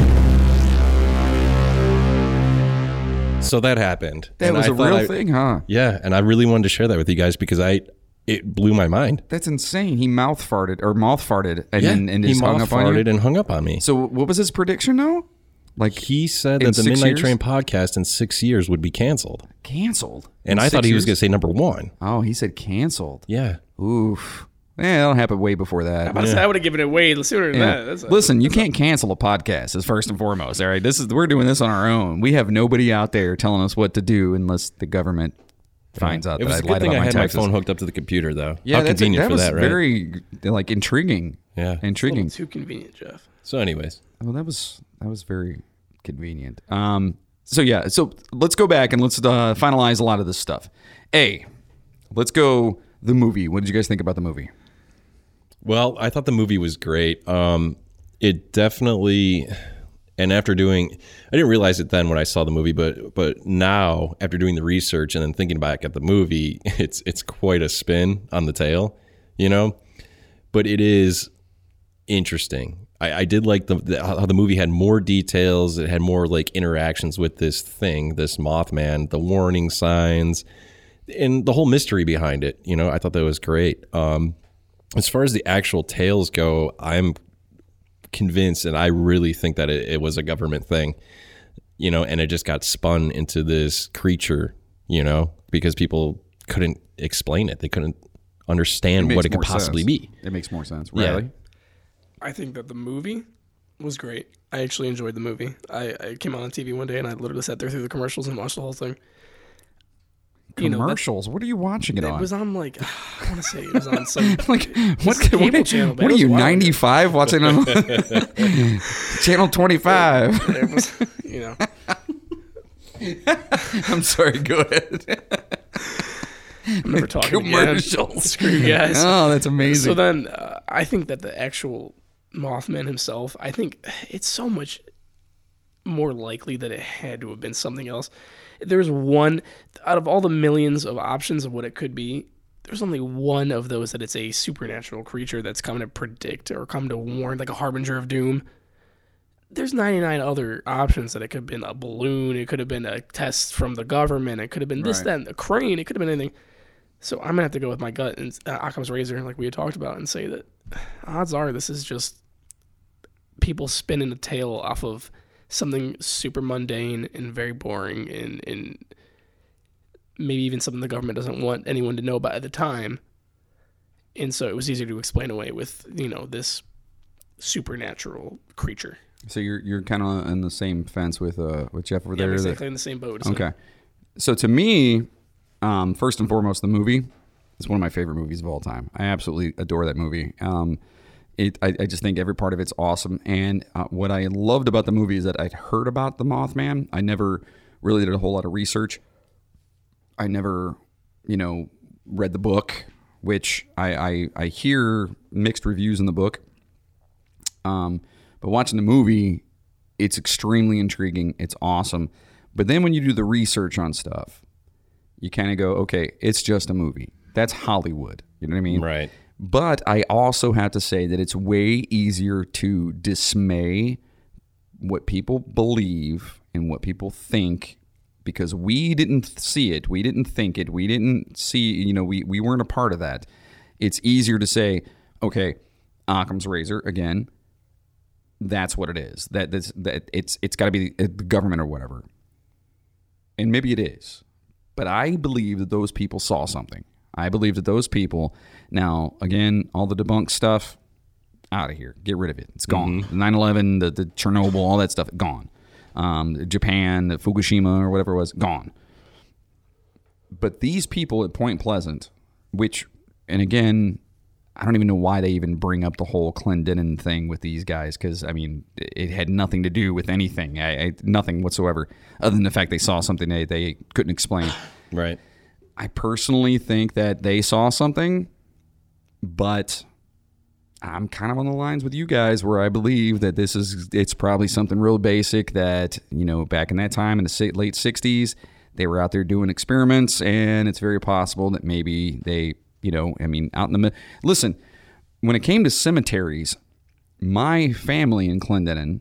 So that happened. That And was I a real I- thing, huh? Yeah, and I really wanted to share that with you guys because I it blew my mind. That's insane. He mouth farted or mouth farted and yeah, then and he just hung up on you. farted and hung up on me. So what was his prediction now? Like he said that the Midnight years? Train podcast in six years would be canceled, canceled. and In I thought six he was going to say number one. Oh, he said canceled. Yeah. Oof. Yeah, that'll happen way before that. I, was about to say, I would have given it way sooner than Yeah. that. That's a- Listen, you can't cancel a podcast. Is first and foremost. All right, this is we're doing this on our own. We have nobody out there telling us what to do unless the government finds out It that was I a good lied thing about I my had taxes. my phone hooked up to the computer, though. Yeah, How that's convenient that for was that, right? very like intriguing. Yeah. It's a intriguing. too convenient, Jeff. So, anyways, Well, that was that was very convenient. Um. So yeah. So let's go back and let's uh, finalize a lot of this stuff. A. Let's go the movie. What did you guys think about the movie? Well, I thought the movie was great. Um, it definitely, and after doing, I didn't realize it then when I saw the movie, but but now after doing the research and then thinking back at the movie, <laughs> it's it's quite a spin on the tale, you know. But it is interesting. I, I did like the, the how the movie had more details. It had more like interactions with this thing, this Mothman, the warning signs, and the whole mystery behind it. You know, I thought that was great. Um, as far as the actual tales go, I'm convinced, and I really think that it, it was a government thing, you know, and it just got spun into this creature, you know, because people couldn't explain it. They couldn't understand makes what it could possibly sense. be. It makes more sense. Yeah. I think that the movie was great. I actually enjoyed the movie. I, I came on on TV one day and I literally sat there through the commercials and watched the whole thing. you know, that- Commercials. what are you watching it, on? it on? was on like <sighs> I want to say it was on some <laughs> like what? <laughs> cable What, channel. man. what It are was you? wild. Ninety five watching on <laughs> channel twenty five. It was, you know, I'm sorry. Go ahead. I'm never talking Commercials. Again. Screw you guys. Oh, that's amazing. So then, uh, I think that the actual Mothman himself, I think it's so much more likely that it had to have been something else. There's one out of all the millions of options of what it could be. There's only one of those that it's a supernatural creature that's come to predict or come to warn, like a harbinger of doom. There's 99 other options that it could have been a balloon, it could have been a test from the government, it could have been this, Right. that, and a crane, it could have been anything. So I'm gonna have to go with my gut and uh, Occam's razor, like we had talked about, and say that odds are this is just people spinning a tale off of something super mundane and very boring, and and maybe even something the government doesn't want anyone to know about at the time. And so it was easier to explain away with you know this supernatural creature. So you're you're kind of on the same fence with uh with Jeff over Yeah, there. I'm that- exactly in the same boat. him. Okay. So to me, um, first and foremost, the movie is one of my favorite movies of all time. I absolutely adore that movie. Um, it, I, I just think every part of it's awesome. And uh, what I loved about the movie is that I'd heard about the Mothman. I never really did a whole lot of research. I never, you know, read the book, which I, I, I hear mixed reviews in the book. Um, but watching the movie, it's extremely intriguing. It's awesome. But then when you do the research on stuff, you kind of go, okay, it's just a movie. That's Hollywood. You know what I mean? Right. But I also have to say that it's way easier to dismay what people believe and what people think because we didn't see it, we didn't think it, we didn't see, you know, we, we weren't a part of that. It's easier to say, okay, Occam's razor again. That's what it is. That that's, that it's it's got to be the government or whatever. And maybe it is. But I believe that those people saw something. I believe that those people, now, again, all the debunked stuff, out of here. Get rid of it. It's gone. The 9 11, the, the Chernobyl, all that stuff, gone. Um, Japan, the Fukushima, or whatever it was, gone. But these people at Point Pleasant, which, and again, I don't even know why they even bring up the whole Clendenin thing with these guys because I mean it had nothing to do with anything, I, I, nothing whatsoever, other than the fact they saw something they, they couldn't explain. Right. I personally think that they saw something, but I'm kind of on the lines with you guys where I believe that this is it's probably something real basic that you know back in that time in the late '60s they were out there doing experiments, and it's very possible that maybe they you know I mean out in the middle. Listen, when it came to cemeteries, my family in Clendenin,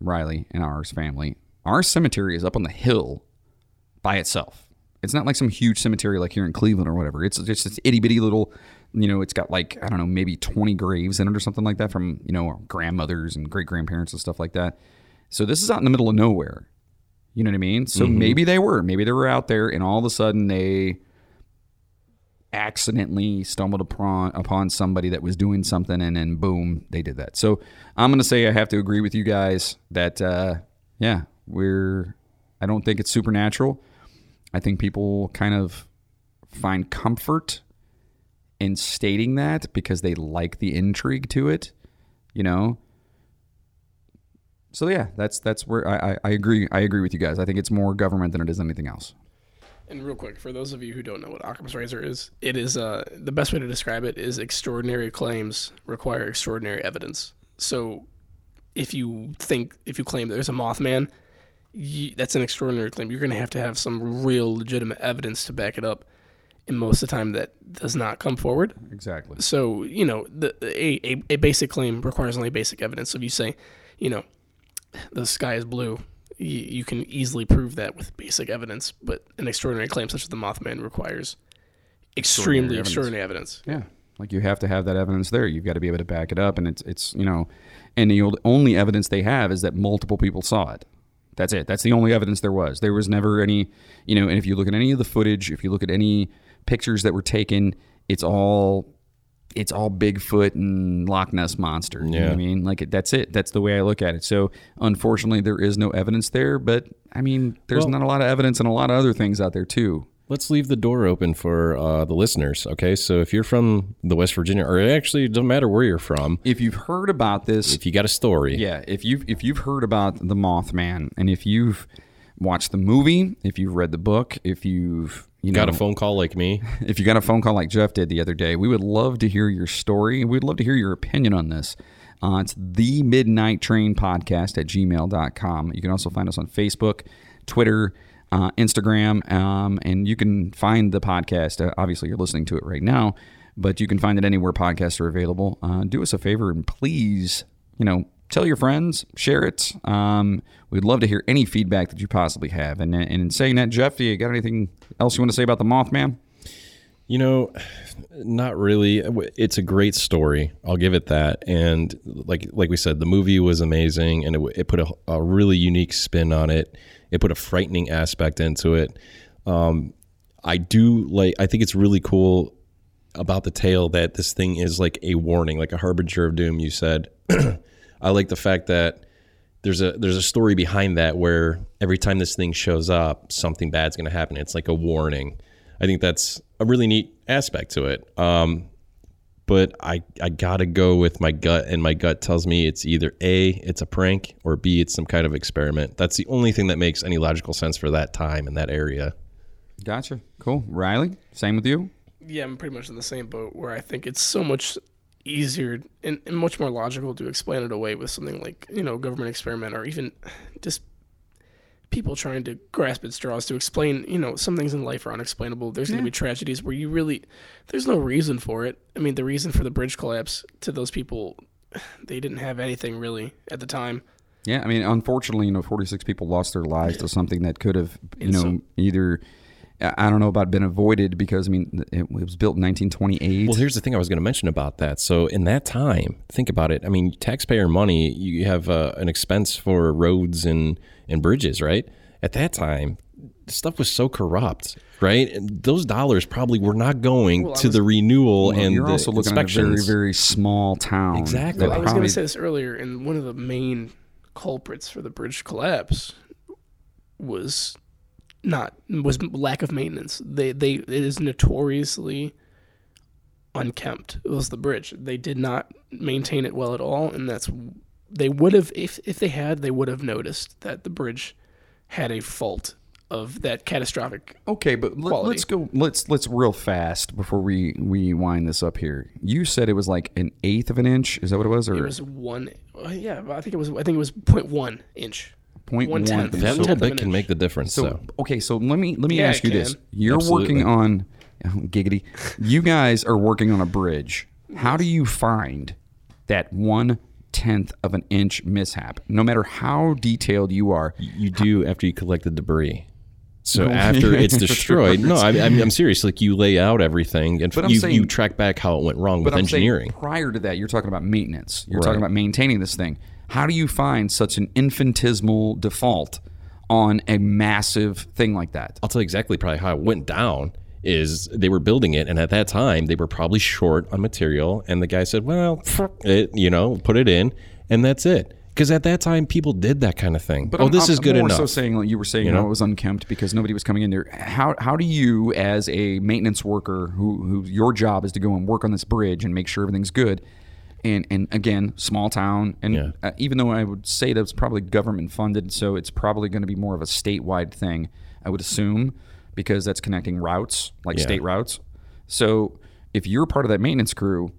Riley and ours family, our cemetery is up on the hill by itself. It's not like some huge cemetery like here in Cleveland or whatever. It's just this itty bitty little, you know, it's got like, I don't know, maybe 20 graves in it or something like that from, you know, our grandmothers and great grandparents and stuff like that. So this is out in the middle of nowhere. You know what I mean? So Mhm. maybe they were. Maybe they were out there and all of a sudden they accidentally stumbled upon upon somebody that was doing something and then boom, they did that. So I'm going to say I have to agree with you guys that uh yeah, we're I don't think it's supernatural. I think people kind of find comfort in stating that because they like the intrigue to it, you know. So yeah, that's that's where I, I, agree. I agree with you guys. I think it's more government than it is anything else. And real quick, for those of you who don't know what Occam's razor is, it is uh, the best way to describe it is extraordinary claims require extraordinary evidence. So, if you think if you claim there's a Mothman, you, that's an extraordinary claim. You're going to have to have some real legitimate evidence to back it up. And most of the time, that does not come forward. Exactly. So you know, the a, a, a basic claim requires only basic evidence. So if you say, you know, the sky is blue, you, you can easily prove that with basic evidence. But an extraordinary claim such as the Mothman requires extremely extraordinary evidence. Yeah, like you have to have that evidence there. You've got to be able to back it up, and it's it's you know, and the only evidence they have is that multiple people saw it. That's it. That's the only evidence there was. There was never any, you know. And if you look at any of the footage, if you look at any pictures that were taken, it's all it's all Bigfoot and Loch Ness monster. You know what I mean? Like that's it. That's the way I look at it. So unfortunately, there is no evidence there. But I mean, there's Well- not a lot of evidence and a lot of other things out there too. Let's leave the door open for uh, the listeners. Okay, so if you're from the West Virginia, or actually it doesn't matter where you're from, If you've heard about this, if you got a story, yeah, if you've if you've heard about the Mothman, and if you've watched the movie, if you've read the book, if you've you got a phone call like me, <laughs> if you got a phone call like Jeff did the other day, we would love to hear your story. We'd love to hear your opinion on this. Uh, it's the Midnight Train Podcast at gmail.com. You can also find us on Facebook, Twitter, uh, Instagram, um, and you can find the podcast. Uh, obviously, you're listening to it right now, but you can find it anywhere podcasts are available. Uh, do us a favor and please, you know, tell your friends, share it. Um, we'd love to hear any feedback that you possibly have. And, and in saying that, Jeff, do you got anything else you want to say about the Mothman? You know, not really. It's a great story. I'll give it that. And like like we said, the movie was amazing, and it, it put a, a really unique spin on it. It put a frightening aspect into it. Um, I do like. I think it's really cool about the tale that this thing is like a warning, like a harbinger of doom. You said. <clears throat> I like the fact that there's a there's a story behind that where every time this thing shows up, something bad's going to happen. It's like a warning. I think that's a really neat aspect to it. Um, but I I gotta go with my gut, and my gut tells me it's either a it's a prank or b it's some kind of experiment. That's the only thing that makes any logical sense for that time and that area. Gotcha. Cool. Riley, same with you. Yeah, I'm pretty much in the same boat where I think it's so much easier and, and much more logical to explain it away with something like you know government experiment or even just people trying to grasp at straws to explain you know some things in life are unexplainable. There's going to be tragedies where you really there's no reason for it. I mean the reason for the bridge collapse to those people <sighs> they didn't have anything really at the time. Yeah, I mean, unfortunately, you know, 46 people lost their lives to something that could have, you And know, so- either I I don't know about been avoided because I mean it was built in 1928. Well, here's the thing I was going to mention about that. So, in that time, think about it. I mean, taxpayer money, you have uh, an expense for roads and, and bridges, right? At that time, stuff was so corrupt, right? And those dollars probably were not going Well, to was- the renewal Well, and you're the also looking at a very very small town. Exactly. Well, I was going to say this earlier, and one of the main culprits for the bridge collapse was not was lack of maintenance. They they it is notoriously unkempt. It was the bridge. They did not maintain it well at all, and that's they would have if if they had they would have noticed that the bridge had a fault of that catastrophic. Okay, but let, let's go. Let's let's real fast before we we wind this up here. You said it was like an eighth of an inch. Is that what it was? Or It was one. uh, Yeah, I think it was. I think it was 0.1 inch. Point one one. tenth. that So- little bit can make the difference. So So, okay, so let me let me Yeah, ask it you this. You're Absolutely. working on <laughs> giggity. You guys are working on a bridge. How do you find that one tenth of an inch mishap? No matter how detailed you are, you do after you collect the debris. So No. <laughs> after it's destroyed, no, I, I'm, I'm serious. Like you lay out everything, and you, saying- you track back how it went wrong with I'm engineering. prior to that, you're talking about maintenance. You're Right. talking about maintaining this thing. How do you find such an infinitesimal default on a massive thing like that? I'll tell you exactly probably how it went down. Is they were building it, and at that time they were probably short on material, and the guy said, "Well, it, you know, put it in, and that's it." Because at that time people did that kind of thing. But oh, I'm- this I'm is good more enough. So saying like you were saying, You know, know? it was unkempt because nobody was coming in there. How how do you, as a maintenance worker, who who your job is to go and work on this bridge and make sure everything's good, and and again, small town, and Yeah. uh, even though I would say that's probably government funded, so it's probably going to be more of a statewide thing, I would assume, because that's connecting routes like Yeah. state routes. So if you're part of that maintenance crew,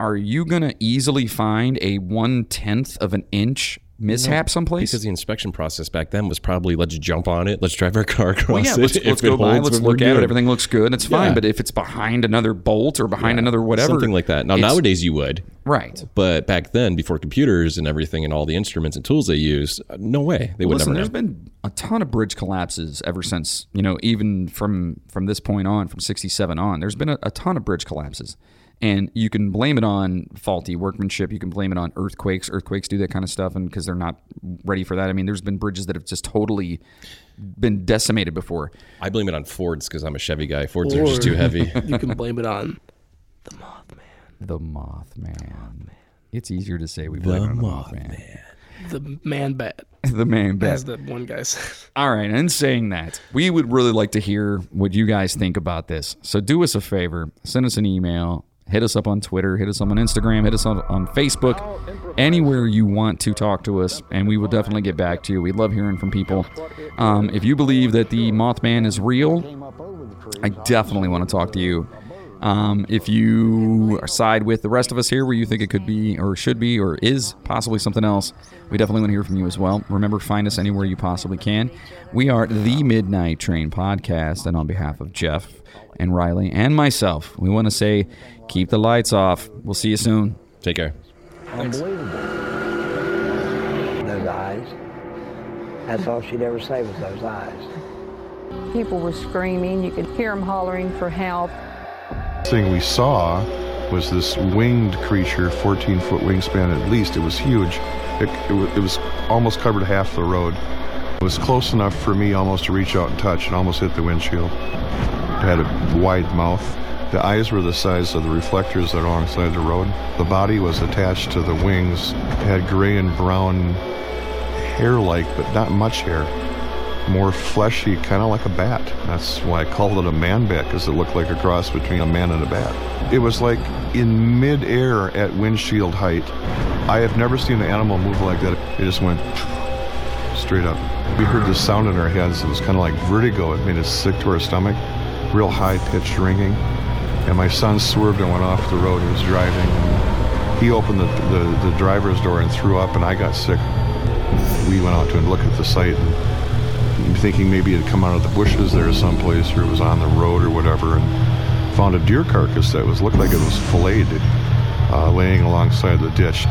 are you going to easily find a one tenth of an inch mishap someplace? because the inspection process back then was probably let's jump on it, let's drive our car across Well, yeah, it. let's, If let's it go by, let's look at it. Everything looks good. It's fine. Yeah. But if it's behind another bolt or behind another whatever, something like that. Now nowadays you would, right? but back then, before computers and everything and all the instruments and tools they used, uh, no way they would Listen, never there's know. been a ton of bridge collapses ever since you know, even from from this point on, from '67 on. There's been a, a ton of bridge collapses, and you can blame it on faulty workmanship. You can blame it on earthquakes. Earthquakes do that kind of stuff, and because they're not ready for that. I mean, there's been bridges that have just totally been decimated before. I blame it on Fords because I'm a Chevy guy. Fords are just too heavy. <laughs> you can blame it on the Mothman. The Mothman. It's easier to say we blame it on the Mothman. The man bat, <laughs> the man bat. as the one guy said. All right, and saying that, we would really like to hear what you guys think about this. So do us a favor, send us an email, hit us up on Twitter, hit us up on Instagram, hit us on, on Facebook, anywhere you want to talk to us, and we will definitely get back to you. We love hearing from people. Um, if you believe that the Mothman is real, I definitely want to talk to you. Um, if you side with the rest of us here, where you think it could be, or should be, or is possibly something else, we definitely want to hear from you as well. Remember, find us anywhere you possibly can. We are the Midnight Train Podcast, and on behalf of Jeff and Riley and myself, we want to say, keep the lights off. We'll see you soon. Take care. Unbelievable. Those eyes. That's all she'd ever say was those eyes. People were screaming. You could hear them hollering for help. The thing we saw was this winged creature, 14 foot wingspan at least. It was huge. It, it, it was almost covered half the road. It was close enough for me almost to reach out and touch and almost hit the windshield. It had a wide mouth. The eyes were the size of the reflectors that are alongside the road. The body was attached to the wings. Had gray and brown hair like, but not much hair more fleshy, kind of like a bat. That's why I called it a man bat because it looked like a cross between a man and a bat. It was like in midair at windshield height. I have never seen an animal move like that. It just went straight up. We heard the sound in our heads. It was kind of like vertigo. It made us sick to our stomach, real high pitched ringing. And my son swerved and went off the road. He was driving. He opened the, the, the driver's door and threw up, and I got sick. We went out to look at the site. And, thinking maybe it had come out of the bushes there someplace or it was on the road or whatever and found a deer carcass that was looked like it was filleted uh, laying alongside the ditch